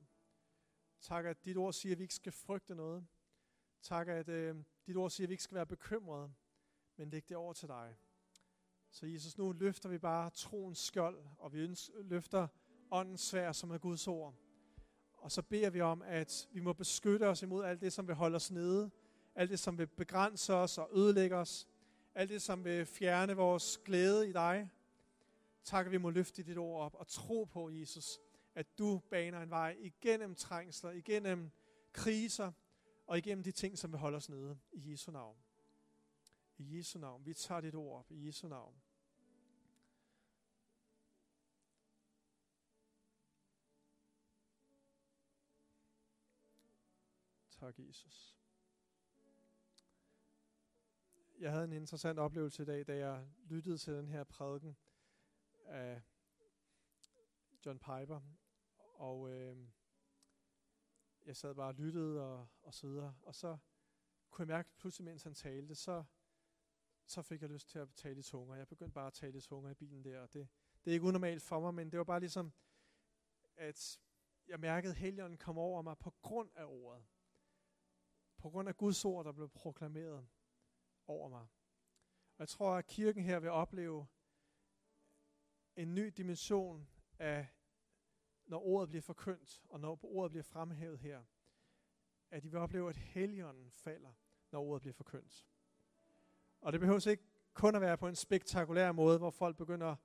Tak, at dit ord siger, at vi ikke skal frygte noget. Tak, at øh, dit ord siger, at vi ikke skal være bekymrede, men læg det over til dig. Så Jesus, nu løfter vi bare troens skjold, og vi løfter åndens svær, som er Guds ord. Og så beder vi om, at vi må beskytte os imod alt det, som vil holde os nede, alt det, som vil begrænse os og ødelægge os, alt det, som vil fjerne vores glæde i dig, Tak, at vi må løfte dit ord op og tro på, Jesus, at du baner en vej igennem trængsler, igennem kriser, og igennem de ting, som vil holde os nede i Jesu navn. I Jesu navn. Vi tager dit ord op i Jesu navn. Tak, Jesus. Jeg havde en interessant oplevelse i dag, da jeg lyttede til den her prædiken af John Piper. Og øh, jeg sad bare og lyttede og, og så videre. Og så kunne jeg mærke pludselig, mens han talte, så, så fik jeg lyst til at tale i tunger. Jeg begyndte bare at tale i tunger i bilen der. Og det, det er ikke unormalt for mig, men det var bare ligesom, at jeg mærkede, at helgen kom over mig på grund af ordet. På grund af Guds ord, der blev proklameret over mig. Og jeg tror, at kirken her vil opleve en ny dimension af, når ordet bliver forkyndt, og når ordet bliver fremhævet her, at de vil opleve, at helligånden falder, når ordet bliver forkyndt. Og det behøver ikke kun at være på en spektakulær måde, hvor folk begynder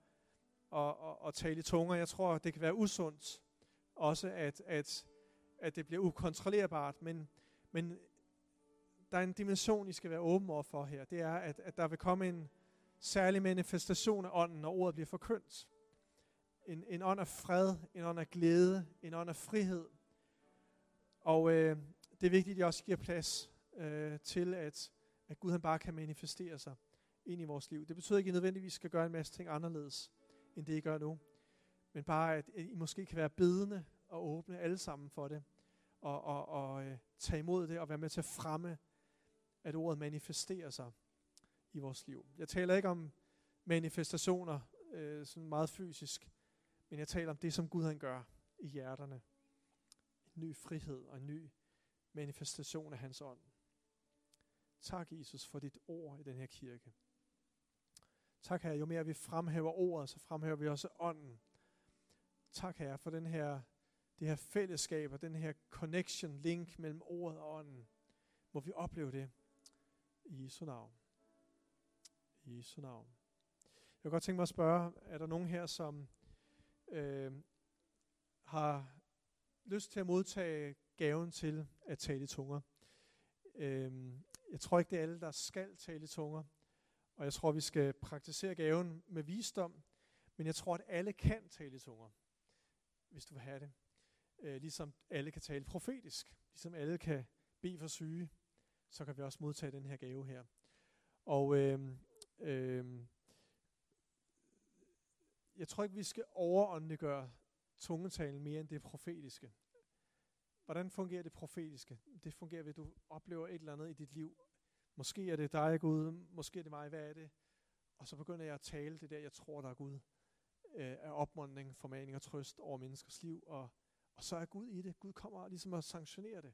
at, at, at tale i tunger. Jeg tror, det kan være usundt også, at, at, at det bliver ukontrollerbart, men, men der er en dimension, I skal være åben over for her. Det er, at, at der vil komme en særlig manifestation af ånden, når ordet bliver forkyndt. En, en ånd af fred, en ånd af glæde, en ånd af frihed. Og øh, det er vigtigt, at I også giver plads øh, til, at, at Gud han bare kan manifestere sig ind i vores liv. Det betyder ikke, at I nødvendigvis skal gøre en masse ting anderledes, end det I gør nu. Men bare, at I måske kan være bedende og åbne alle sammen for det. Og, og, og øh, tage imod det og være med til at fremme at ordet manifesterer sig i vores liv. Jeg taler ikke om manifestationer øh, sådan meget fysisk, men jeg taler om det, som Gud han gør i hjerterne. En ny frihed og en ny manifestation af hans ånd. Tak, Jesus, for dit ord i den her kirke. Tak, Herre, jo mere vi fremhæver ordet, så fremhæver vi også ånden. Tak, Herre, for den her, det her fællesskab og den her connection, link mellem ordet og ånden. Må vi opleve det i Jesu navn. I Jesu navn. Jeg kunne godt tænke mig at spørge, er der nogen her, som øh, har lyst til at modtage gaven til at tale i tunger? Øh, jeg tror ikke, det er alle, der skal tale i tunger. Og jeg tror, vi skal praktisere gaven med visdom. Men jeg tror, at alle kan tale i tunger, hvis du vil have det. Øh, ligesom alle kan tale profetisk. Ligesom alle kan bede for syge så kan vi også modtage den her gave her. Og øh, øh, jeg tror ikke, vi skal overåndeliggøre tungetalen mere end det profetiske. Hvordan fungerer det profetiske? Det fungerer ved, at du oplever et eller andet i dit liv. Måske er det dig, Gud. Måske er det mig. Hvad er det? Og så begynder jeg at tale det der, jeg tror, der er Gud. Øh, af opmuntring, formaning og trøst over menneskers liv. Og, og så er Gud i det. Gud kommer ligesom at sanktionere det.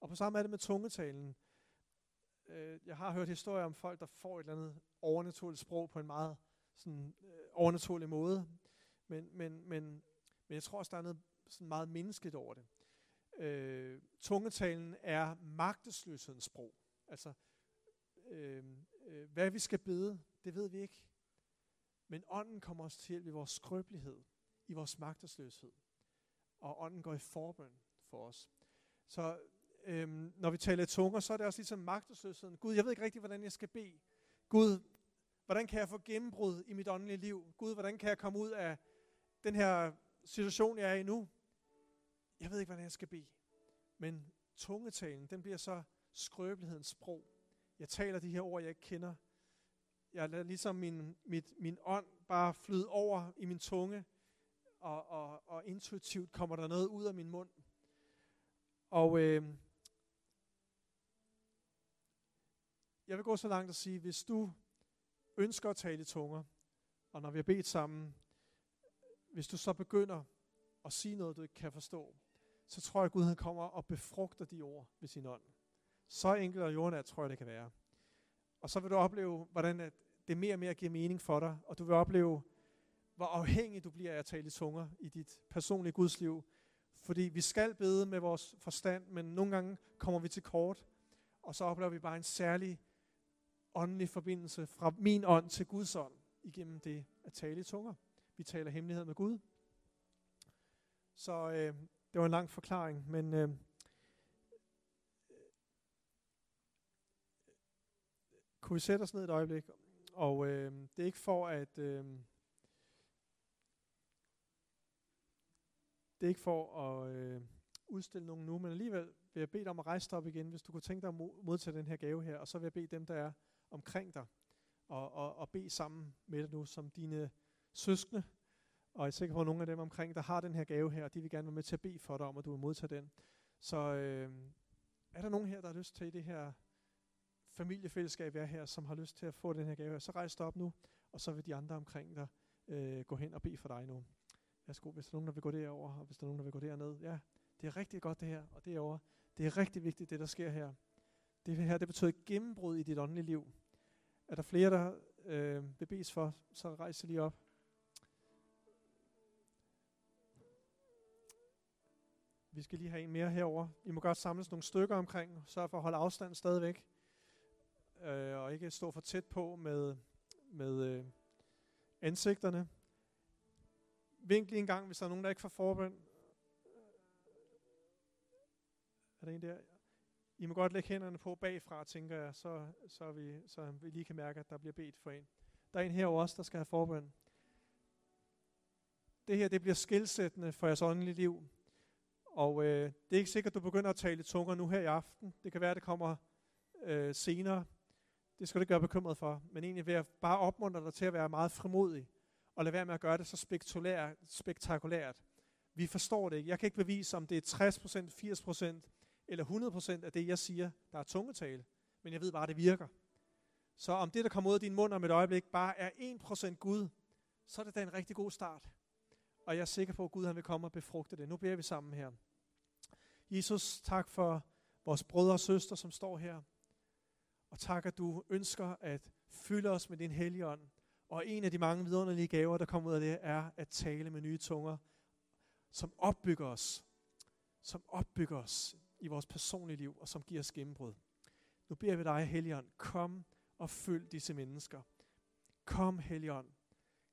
Og på samme er det med tungetalen øh, jeg har hørt historier om folk, der får et eller andet overnaturligt sprog på en meget sådan, øh, overnaturlig måde. Men, men, men, men jeg tror også, der er noget sådan meget menneskeligt over det. Øh, tungetalen er magtesløshedens sprog. Altså, øh, øh, hvad vi skal bede, det ved vi ikke. Men ånden kommer os til i vores skrøbelighed, i vores magtesløshed. Og ånden går i forbøn for os. Så øhm, når vi taler tunger, så er det også ligesom magtesløsheden. Gud, jeg ved ikke rigtig, hvordan jeg skal bede. Gud, hvordan kan jeg få gennembrud i mit åndelige liv? Gud, hvordan kan jeg komme ud af den her situation, jeg er i nu? Jeg ved ikke, hvordan jeg skal bede. Men tungetalen, den bliver så skrøbelighedens sprog. Jeg taler de her ord, jeg ikke kender. Jeg lader ligesom min, mit, min ånd bare flyde over i min tunge, og, og, og intuitivt kommer der noget ud af min mund. Og øh, jeg vil gå så langt at sige, hvis du ønsker at tale i tunger, og når vi har bedt sammen, hvis du så begynder at sige noget, du ikke kan forstå, så tror jeg, at Gud han kommer og befrugter de ord ved sin ånd. Så enkelt og jordnært tror jeg, det kan være. Og så vil du opleve, hvordan at det mere og mere giver mening for dig, og du vil opleve, hvor afhængig du bliver af at tale i tunger i dit personlige gudsliv. Fordi vi skal bede med vores forstand, men nogle gange kommer vi til kort, og så oplever vi bare en særlig åndelig forbindelse fra min ånd til Guds ånd igennem det at tale i tunger. Vi taler hemmelighed med Gud. Så øh, det var en lang forklaring, men øh, kunne vi sætte os ned et øjeblik? Og øh, det er ikke for at... Øh, det er ikke for at øh, udstille nogen nu, men alligevel vil jeg bede dig om at rejse dig op igen, hvis du kunne tænke dig at modtage den her gave her, og så vil jeg bede dem, der er omkring dig, og, og, og bede sammen med dig nu, som dine søskende, og jeg er sikker på, at nogle af dem omkring der har den her gave her, og de vil gerne være med til at bede for dig om, at du vil modtage den. Så øh, er der nogen her, der har lyst til i det her familiefællesskab, jeg er her, som har lyst til at få den her gave her, så rejs dig op nu, og så vil de andre omkring dig øh, gå hen og bede for dig nu. Værsgo, hvis der er nogen, der vil gå derover, og hvis der er nogen, der vil gå derned. Ja, det er rigtig godt det her, og derovre. Det er rigtig vigtigt, det der sker her. Det her, det betyder gennembrud i dit åndelige liv. Er der flere, der øh, vil bes for, så rejser lige op. Vi skal lige have en mere herover. I må godt samles nogle stykker omkring. så for at holde afstand stadigvæk. Øh, og ikke stå for tæt på med, med øh, ansigterne. Vink lige en gang, hvis der er nogen, der ikke får forbøn. Er der en der? I må godt lægge hænderne på bagfra, tænker jeg, så, så, vi, så vi lige kan mærke, at der bliver bedt for en. Der er en her også, der skal have forbøn. Det her, det bliver skilsættende for jeres åndelige liv. Og øh, det er ikke sikkert, at du begynder at tale tunger nu her i aften. Det kan være, at det kommer øh, senere. Det skal du ikke være bekymret for. Men egentlig vil jeg bare opmuntre dig til at være meget frimodig. Og lade være med at gøre det så spektakulært. spektakulært. Vi forstår det ikke. Jeg kan ikke bevise, om det er 60%, 80% eller 100% af det, jeg siger, der er tungetale. Men jeg ved bare, at det virker. Så om det, der kommer ud af din mund om et øjeblik, bare er 1% Gud, så er det da en rigtig god start. Og jeg er sikker på, at Gud han vil komme og befrugte det. Nu beder vi sammen her. Jesus, tak for vores brødre og søstre, som står her. Og tak, at du ønsker at fylde os med din hellige ånd. Og en af de mange vidunderlige gaver, der kommer ud af det, er at tale med nye tunger, som opbygger os. Som opbygger os i vores personlige liv, og som giver os gennembrud. Nu beder vi dig, Helligånd, kom og følg disse mennesker. Kom, Helligånd.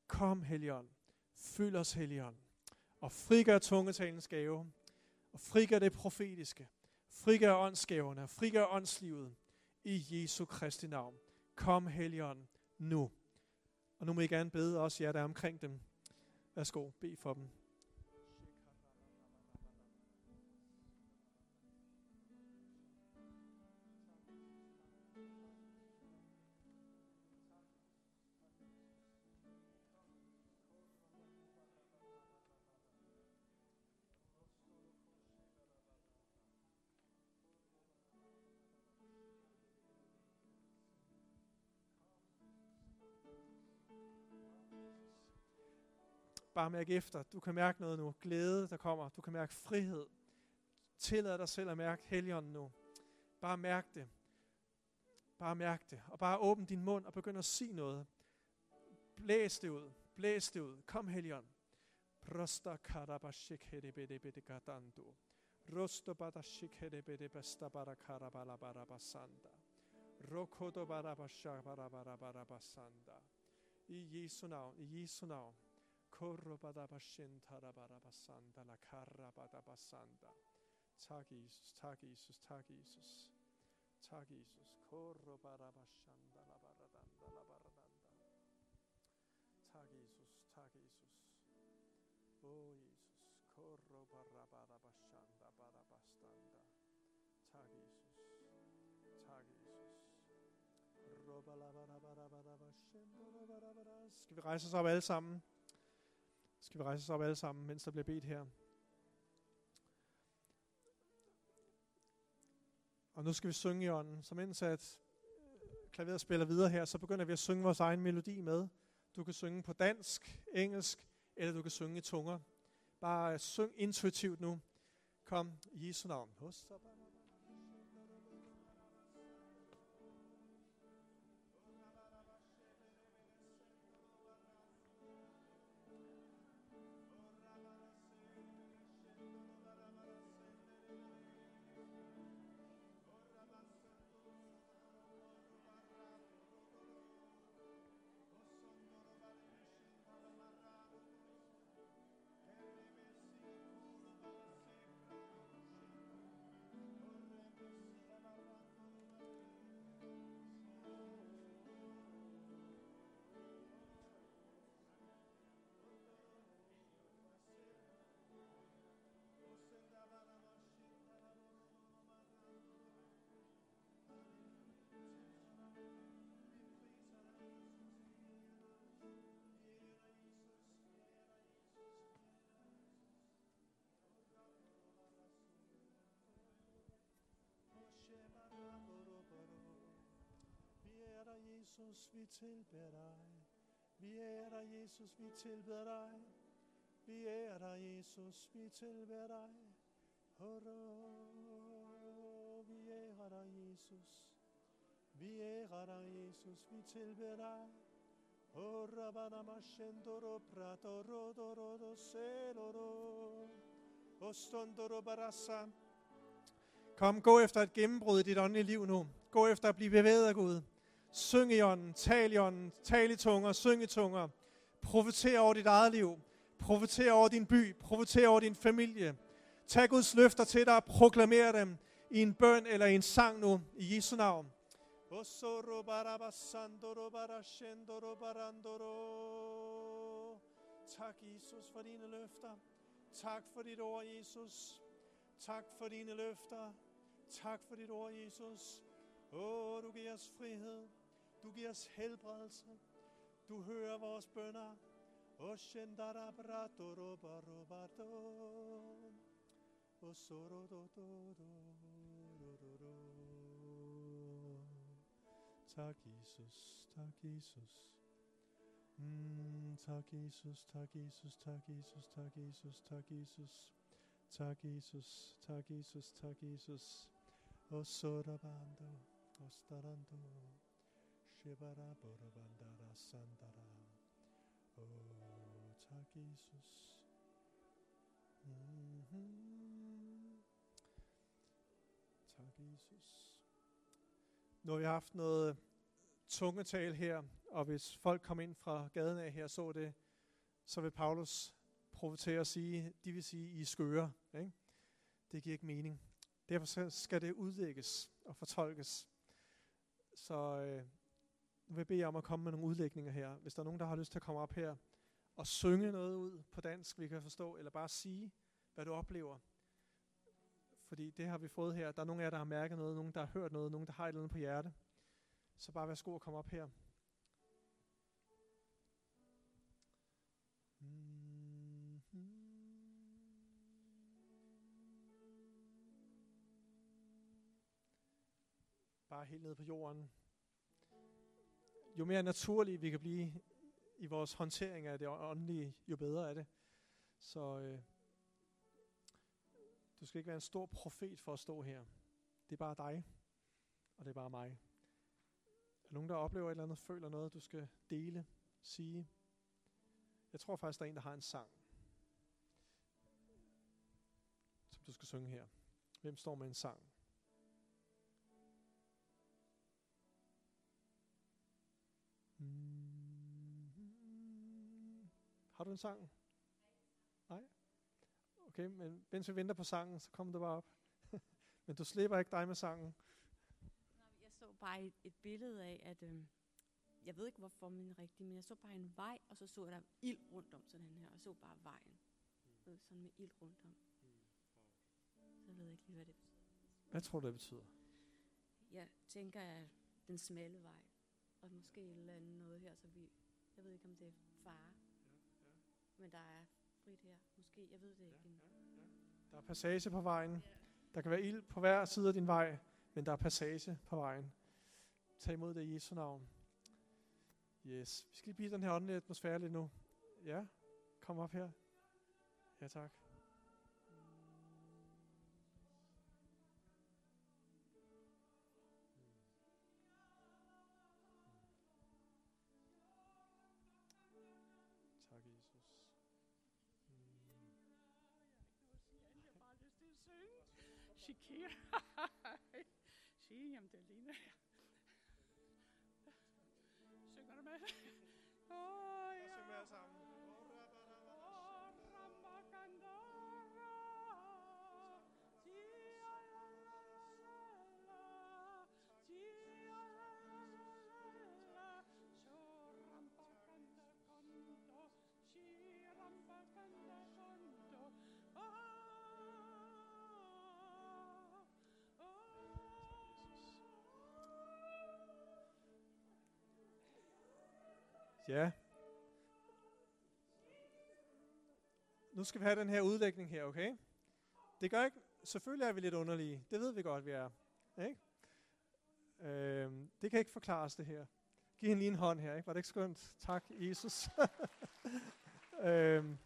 Kom, Helligånd. Fyld os, Helligånd. Og frigør tungetalens gave. Og frigør det profetiske. Frigør åndsgaverne. Og frigør åndslivet. I Jesu Kristi navn. Kom, Helligånd, nu. Og nu må I gerne bede os, jer der er omkring dem. Værsgo, bed for dem. Bare mærke efter. Du kan mærke noget nu. Glæde, der kommer. Du kan mærke frihed. Tillad dig selv at mærke helgen nu. Bare mærk det. Bare mærk det. Og bare åbn din mund og begynd at sige noget. Blæs det ud. Blæs det ud. Kom helgen. Prosta karabashik hedebede bede gadando. Rosto badashik hedebede besta bara karabala bara basanda. Rokodo bara basha bara bara bara basanda. I Jesu navn, i Jesu navn. ქორობადაბაშენთარაბარაბასანდა ლაკარაბადაბასანდა цаг იესოს цаг იესოს цаг იესოს цаг იესოს ქორობარაბაშანდა ლაბარადანდა ლაბარადანდა. Цаг იესოს цаг იესოს ო იესოს ქორობარაბარაბაშანდა ბარაბასტანდა. Цаг იესოს цаг იესოს Skib vi rejse os op alle sammen? Skal vi rejse os op alle sammen, mens der bliver bedt her? Og nu skal vi synge i ånden. Så mens at øh, klaveret spiller videre her, så begynder vi at synge vores egen melodi med. Du kan synge på dansk, engelsk, eller du kan synge i tunger. Bare øh, syng intuitivt nu. Kom i Jesu navn. Hos Jesus, vi tilbeder dig. Vi ærer dig, Jesus, vi tilbeder dig. Vi ærer dig, Jesus, vi tilbeder dig. Hurra, vi ærer dig, Jesus. Vi ærer dig, Jesus, vi tilbeder dig. Hurra, banama, shendoro, prato, rodo, rodo, seloro. Ostondoro, barassa. Kom, gå efter et gennembrud i dit åndelige liv nu. Gå efter at blive bevæget af Gud. Syng i ånden, tal i ånden, tal i tunger, syng i tunger. Profeter over dit eget liv. Profeter over din by. Profeter over din familie. Tag Guds løfter til dig og proklamer dem i en bøn eller i en sang nu, i Jesu navn. Tak, Jesus, for dine løfter. Tak for dit ord, Jesus. Tak for dine løfter. Tak for dit ord, Jesus. Åh, du giver os frihed. Du giver os helbredelse. Du hører vores bønder. O shendara brato. O soro do do do do do do. Tak Jesus, tak Jesus. Mm, tak Jesus, tak Jesus, tak Jesus, tak Jesus, tak Jesus. Tak Jesus, tak Jesus, tak Jesus. O sora bando, o starando. Shibara bora sandara. Oh, tak Jesus. Mm-hmm. Tak Jesus. Nu har vi haft noget tungetal her, og hvis folk kom ind fra gaden af her og så det, så vil Paulus profetere og sige, de vil sige, I er skøre. Ikke? Det giver ikke mening. Derfor skal det udlægges og fortolkes. Så øh, nu vil jeg bede jer om at komme med nogle udlægninger her. Hvis der er nogen, der har lyst til at komme op her og synge noget ud på dansk, vi kan forstå, eller bare sige, hvad du oplever. Fordi det har vi fået her. Der er nogle af jer, der har mærket noget, nogen, der har hørt noget, nogen, der har et eller andet på hjerte. Så bare værsgo at komme op her. Bare helt ned på jorden. Jo mere naturligt vi kan blive i vores håndtering af det åndelige, jo bedre er det. Så øh, du skal ikke være en stor profet for at stå her. Det er bare dig, og det er bare mig. Er nogen, der oplever et eller andet, føler noget, du skal dele, sige? Jeg tror faktisk, der er en, der har en sang, som du skal synge her. Hvem står med en sang? Har du en sang? Nej? Okay, men mens vi venter på sangen, så kommer du bare op. men du slipper ikke dig med sangen. Jeg så bare et, et billede af, at øh, jeg ved ikke hvorfor, men rigtigt, men jeg så bare en vej, og så så jeg der ild rundt om sådan her, og så bare vejen. Mm. Sådan med ild rundt om. Så ved jeg ikke lige, hvad det betyder. Hvad tror du, det betyder? Jeg tænker, at den smalle vej, og måske et eller andet noget her, så vi, jeg ved ikke, om det er fare. Men der er frit her. Måske, jeg ved det ikke. Ja, ja, ja. Der er passage på vejen. Der kan være ild på hver side af din vej, men der er passage på vejen. Tag imod det i Jesu navn. Yes. Vi skal lige blive den her åndelige atmosfære lidt nu. Ja, kom op her. Ja. Tak, Shakira. Sige, jamen det ligner jeg. Synger du med? Åh, oh. Ja. Nu skal vi have den her udlægning her, okay? Det gør ikke... Selvfølgelig er vi lidt underlige. Det ved vi godt, vi er. Ikke? Øhm, det kan ikke forklares, det her. Giv hende lige en hånd her, ikke? Var det ikke skønt? Tak, Jesus. øhm,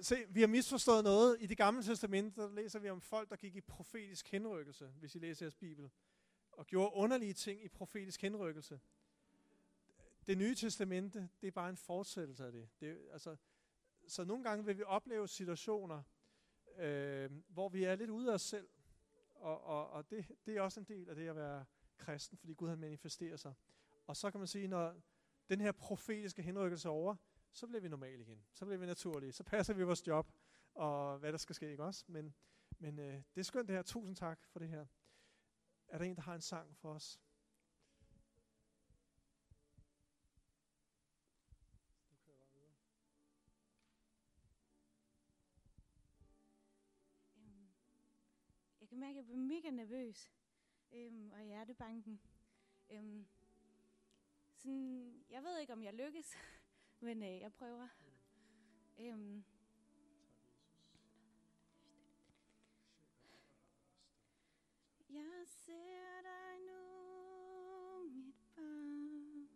se, vi har misforstået noget. I det gamle testamente, der læser vi om folk, der gik i profetisk henrykkelse, hvis I læser jeres bibel, og gjorde underlige ting i profetisk henrykkelse. Det nye testamente, det er bare en fortsættelse af det. det altså, så nogle gange vil vi opleve situationer, øh, hvor vi er lidt ude af os selv, og, og, og det, det er også en del af det at være kristen, fordi Gud han manifesterer sig. Og så kan man sige, når den her profetiske henrykkelse er over, så bliver vi normale igen. Så bliver vi naturlige. Så passer vi vores job, og hvad der skal ske, ikke også? Men, men øh, det er skønt det her. Tusind tak for det her. Er der en, der har en sang for os? Kan mærke, at jeg bliver mega nervøs øhm, og hjertebanken. Øhm, sådan, jeg ved ikke, om jeg lykkes, men øh, jeg prøver. Øhm, jeg ser dig nu, mit barn.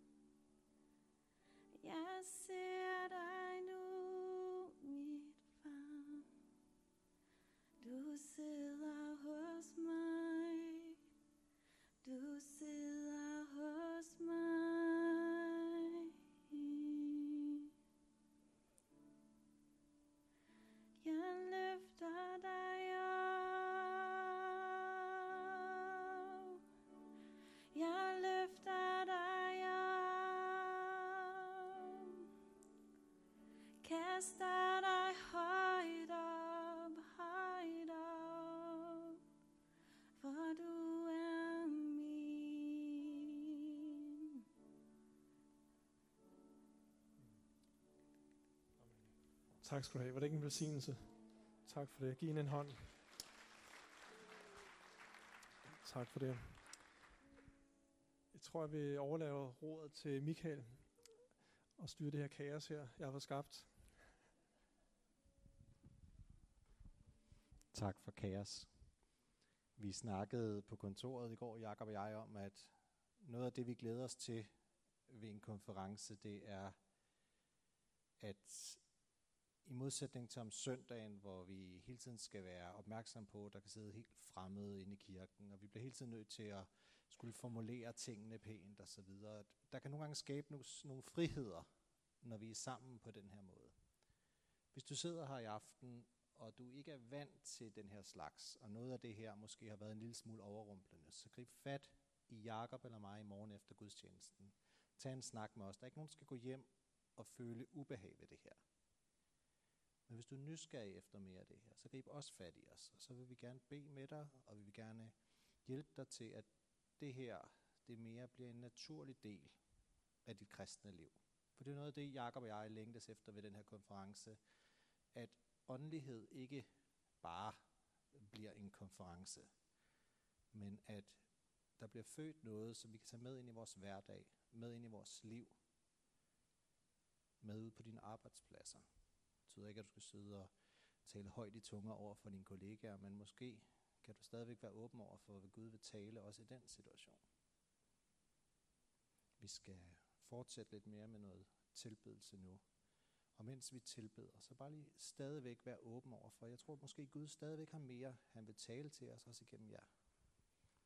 Jeg ser dig nu, mit barn. Du sidder du sidder Tak skal du have. Var det ikke en velsignelse? Tak for det. Giv hende en hånd. Tak for det. Jeg tror, jeg vil overlave rådet til Michael og styre det her kaos her, jeg har fået skabt. Tak for kaos. Vi snakkede på kontoret i går, Jakob og jeg, om, at noget af det, vi glæder os til ved en konference, det er, at i modsætning til om søndagen, hvor vi hele tiden skal være opmærksom på, at der kan sidde helt fremmede inde i kirken, og vi bliver hele tiden nødt til at skulle formulere tingene pænt og så videre. Der kan nogle gange skabe nogle, nogle friheder, når vi er sammen på den her måde. Hvis du sidder her i aften, og du ikke er vant til den her slags, og noget af det her måske har været en lille smule overrumplende, så grib fat i Jakob eller mig i morgen efter gudstjenesten. Tag en snak med os. Der er ikke nogen, der skal gå hjem og føle ubehag ved det her. Men hvis du er nysgerrig efter mere af det her, så grib også fat i os. Og så vil vi gerne bede med dig, og vi vil gerne hjælpe dig til, at det her, det mere bliver en naturlig del af dit kristne liv. For det er noget af det, Jakob og jeg længtes efter ved den her konference, at åndelighed ikke bare bliver en konference, men at der bliver født noget, som vi kan tage med ind i vores hverdag, med ind i vores liv, med ud på dine arbejdspladser. Betyder ikke, at du skal sidde og tale højt i tunger over for dine kollegaer, men måske kan du stadigvæk være åben over for, hvad Gud vil tale også i den situation. Vi skal fortsætte lidt mere med noget tilbedelse nu. Og mens vi tilbeder, så bare lige stadigvæk være åben over for. Jeg tror måske Gud stadigvæk har mere, han vil tale til os også igennem jer.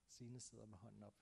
Signe sidder med hånden op.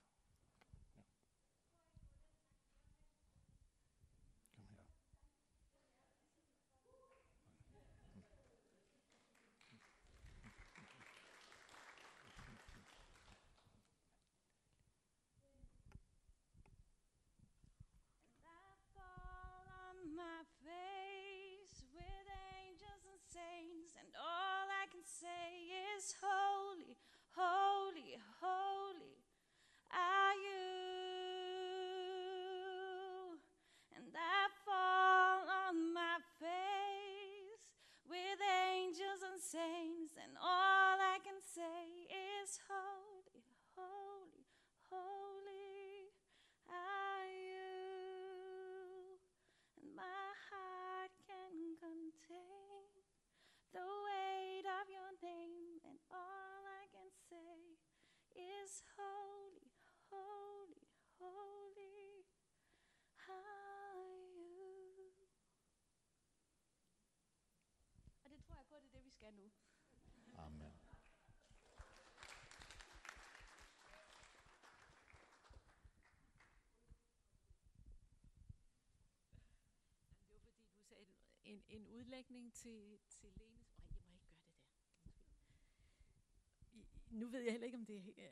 en, en udlægning til, til Lenes... Nej, jeg må ikke gøre det der. Undskyld. I, nu ved jeg heller ikke, om, det, øh,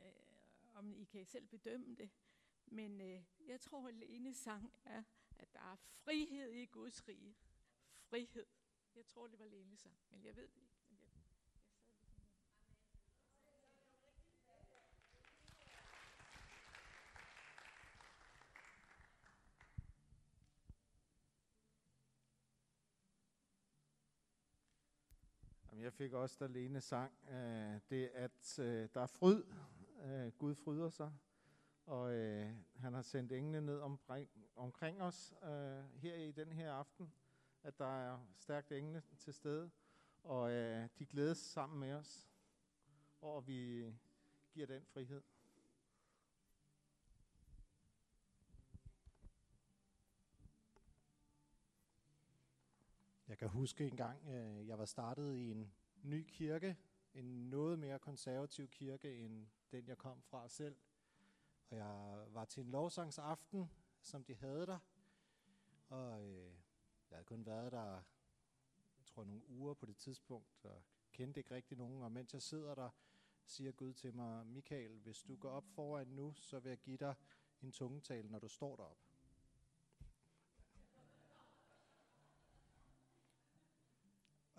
om I kan selv bedømme det, men øh, jeg tror, at Lenes sang er, at der er frihed i Guds rige. Frihed. Jeg tror, det var Lenes sang, men jeg ved det ikke. Men jeg, jeg sad ligesom med det. Jamen, jeg fik også, da Lene sang, øh, det at øh, der er fryd. Øh, Gud fryder sig. Og øh, han har sendt englene ned omkring, omkring os øh, her i den her aften. At der er stærkt engle til stede. Og øh, de glædes sammen med os. Og vi giver den frihed. Jeg kan huske en gang, øh, jeg var startet i en ny kirke, en noget mere konservativ kirke end den, jeg kom fra selv. Og jeg var til en lovsangsaften, som de havde der. Og øh, jeg havde kun været der, jeg tror, nogle uger på det tidspunkt, og kendte ikke rigtig nogen. Og mens jeg sidder der, siger Gud til mig, Michael, hvis du går op foran nu, så vil jeg give dig en tungetale, når du står derop.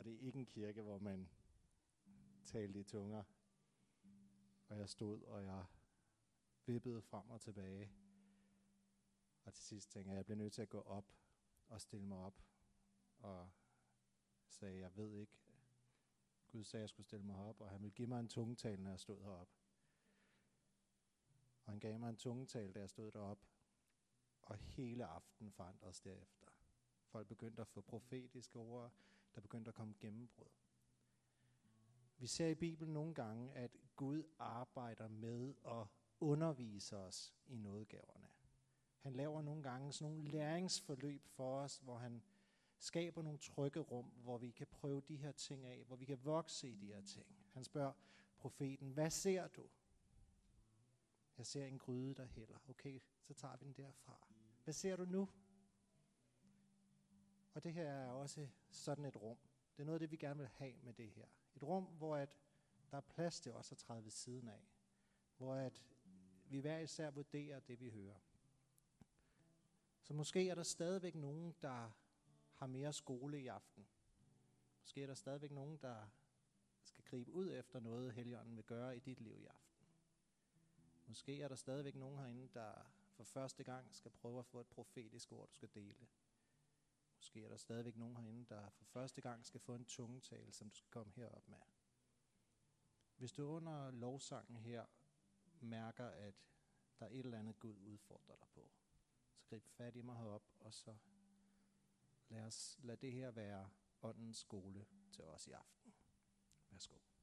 Og det er ikke en kirke, hvor man talte i tunger. Og jeg stod, og jeg vippede frem og tilbage. Og til sidst tænkte jeg, at jeg bliver nødt til at gå op og stille mig op. Og sagde, jeg ved ikke. Gud sagde, at jeg skulle stille mig op, og han ville give mig en tungetale, når jeg stod herop. Og han gav mig en tungetale, da jeg stod derop. Og hele aftenen forandredes derefter. Folk begyndte at få profetiske ord, der begyndte at komme gennembrud. Vi ser i Bibelen nogle gange, at Gud arbejder med at undervise os i nådegaverne. Han laver nogle gange sådan nogle læringsforløb for os, hvor han skaber nogle trygge rum, hvor vi kan prøve de her ting af, hvor vi kan vokse i de her ting. Han spørger profeten, hvad ser du? Jeg ser en gryde, der hælder. Okay, så tager vi den derfra. Hvad ser du nu? Og det her er også sådan et rum. Det er noget af det, vi gerne vil have med det her. Et rum, hvor at der er plads til os at træde ved siden af. Hvor at vi hver især vurderer det, vi hører. Så måske er der stadigvæk nogen, der har mere skole i aften. Måske er der stadigvæk nogen, der skal gribe ud efter noget, Helligånden vil gøre i dit liv i aften. Måske er der stadigvæk nogen herinde, der for første gang skal prøve at få et profetisk ord, du skal dele. Måske er der stadigvæk nogen herinde, der for første gang skal få en tungetale, som du skal komme herop med. Hvis du under lovsangen her mærker, at der er et eller andet Gud udfordrer dig på, så grib fat i mig herop, og så lad, os, lad det her være åndens skole til os i aften.